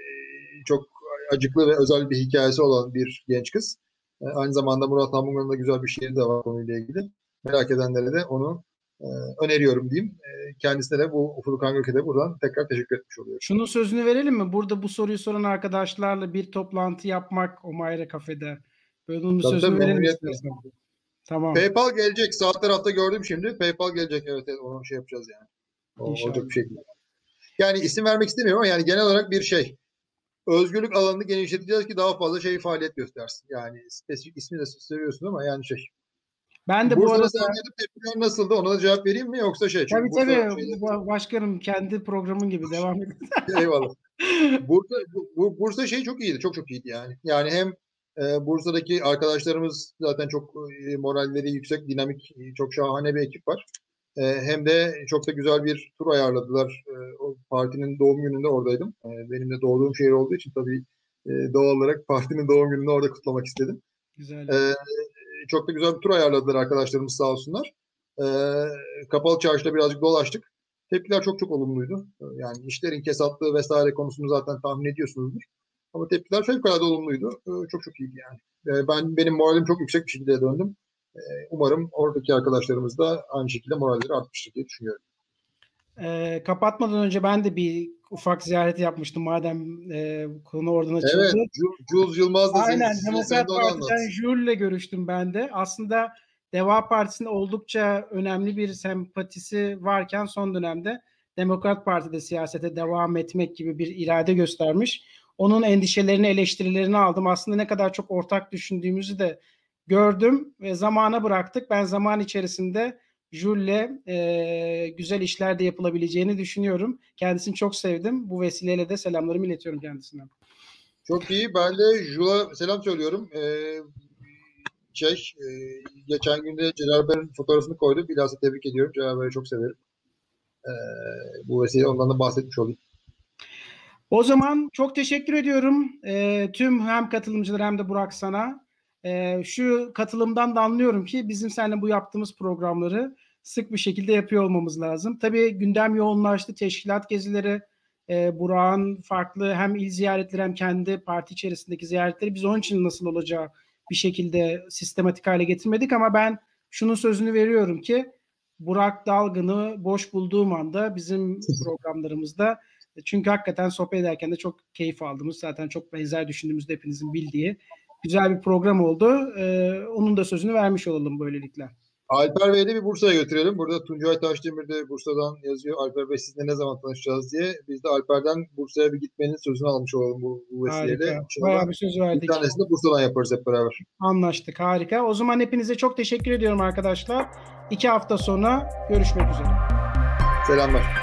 çok acıklı ve özel bir hikayesi olan bir genç kız. E, aynı zamanda Murat Namunga'nın da güzel bir şiiri de var konuyla ilgili. Merak edenlere de onu e, öneriyorum diyeyim. E, kendisine de bu Furkan Gök'e de buradan tekrar teşekkür etmiş oluyorum.
Şunun sözünü verelim mi? Burada bu soruyu soran arkadaşlarla bir toplantı yapmak Omayra kafede. Böyle bunun tabii, sözünü tabii, verelim.
Tamam. PayPal gelecek. Sağ tarafta gördüm şimdi. PayPal gelecek. Evet, evet onu şey yapacağız yani. O, olacak bir şekilde. Yani isim vermek istemiyorum ama yani genel olarak bir şey. Özgürlük alanını genişleteceğiz ki daha fazla şey faaliyet göstersin. Yani spesifik ismi de söylüyorsun ama yani şey.
Ben de Bursa'da bu arada
tepkiler nasıldı? Ona da cevap vereyim mi yoksa şey?
Tabii tabii. Şeyde... Başkanım kendi programın gibi devam edin.
Eyvallah. Bursa, bu, Bursa şey çok iyiydi. Çok çok iyiydi yani. Yani hem e, Bursa'daki arkadaşlarımız zaten çok e, moralleri yüksek, dinamik, çok şahane bir ekip var. E, hem de çok da güzel bir tur ayarladılar. E, o partinin doğum gününde oradaydım. E, benim de doğduğum şehir olduğu için tabii e, doğal olarak partinin doğum gününü orada kutlamak istedim. Güzel. E, çok da güzel bir tur ayarladılar arkadaşlarımız sağ olsunlar. e, kapalı çarşıda birazcık dolaştık. Tepkiler çok çok olumluydu. E, Yani işlerin kesatlığı vesaire konusunu zaten tahmin ediyorsunuzdur. Ama tepkiler fevkalade olumluydu. E, çok çok iyiydi yani. E, ben benim moralim çok yüksek bir şekilde döndüm. E, umarım oradaki arkadaşlarımız da aynı şekilde moralleri artmıştır diye düşünüyorum.
E, kapatmadan önce ben de bir ufak ziyaret yapmıştım madem e, konu oradan açıldı.
Evet, Jules Yılmaz da
Aynen,
senin,
Demokrat. Parti'den Jules görüştüm ben de. Aslında Deva Partisi'nin oldukça önemli bir sempatisi varken son dönemde Demokrat Parti'de siyasete devam etmek gibi bir irade göstermiş. Onun endişelerini, eleştirilerini aldım. Aslında ne kadar çok ortak düşündüğümüzü de gördüm ve zamana bıraktık. Ben zaman içerisinde Jules'le e, güzel işler de yapılabileceğini düşünüyorum. Kendisini çok sevdim. Bu vesileyle de selamlarımı iletiyorum kendisine.
Çok iyi. Ben de Jules'a selam söylüyorum. Ee, şey, e, geçen günde Celal Bey'in fotoğrafını koydum. Bilhassa tebrik ediyorum. Celal Bey'i çok severim. Ee, bu vesile ondan da bahsetmiş olayım.
O zaman çok teşekkür ediyorum e, tüm hem katılımcılar hem de Burak sana. E, şu katılımdan da anlıyorum ki bizim seninle bu yaptığımız programları sık bir şekilde yapıyor olmamız lazım. Tabii gündem yoğunlaştı, teşkilat gezileri, e, Burak'ın farklı hem il ziyaretleri hem kendi parti içerisindeki ziyaretleri biz onun için nasıl olacağı bir şekilde sistematik hale getirmedik ama ben şunun sözünü veriyorum ki Burak Dalgın'ı boş bulduğum anda bizim programlarımızda çünkü hakikaten sohbet ederken de çok keyif aldığımız zaten çok benzer düşündüğümüzde hepinizin bildiği güzel bir program oldu. Ee, onun da sözünü vermiş olalım böylelikle.
Alper Bey'i de bir Bursa'ya götürelim. Burada Tuncay Taşdemir de Bursa'dan yazıyor. Alper Bey sizinle ne zaman tanışacağız diye. Biz de Alper'den Bursa'ya bir gitmenin sözünü almış olalım bu, bu vesileyle.
Harika. Bayağı bir söz verdik.
Bir tanesini de Bursa'dan yaparız hep beraber.
Anlaştık. Harika. O zaman hepinize çok teşekkür ediyorum arkadaşlar. İki hafta sonra görüşmek üzere.
Selamlar.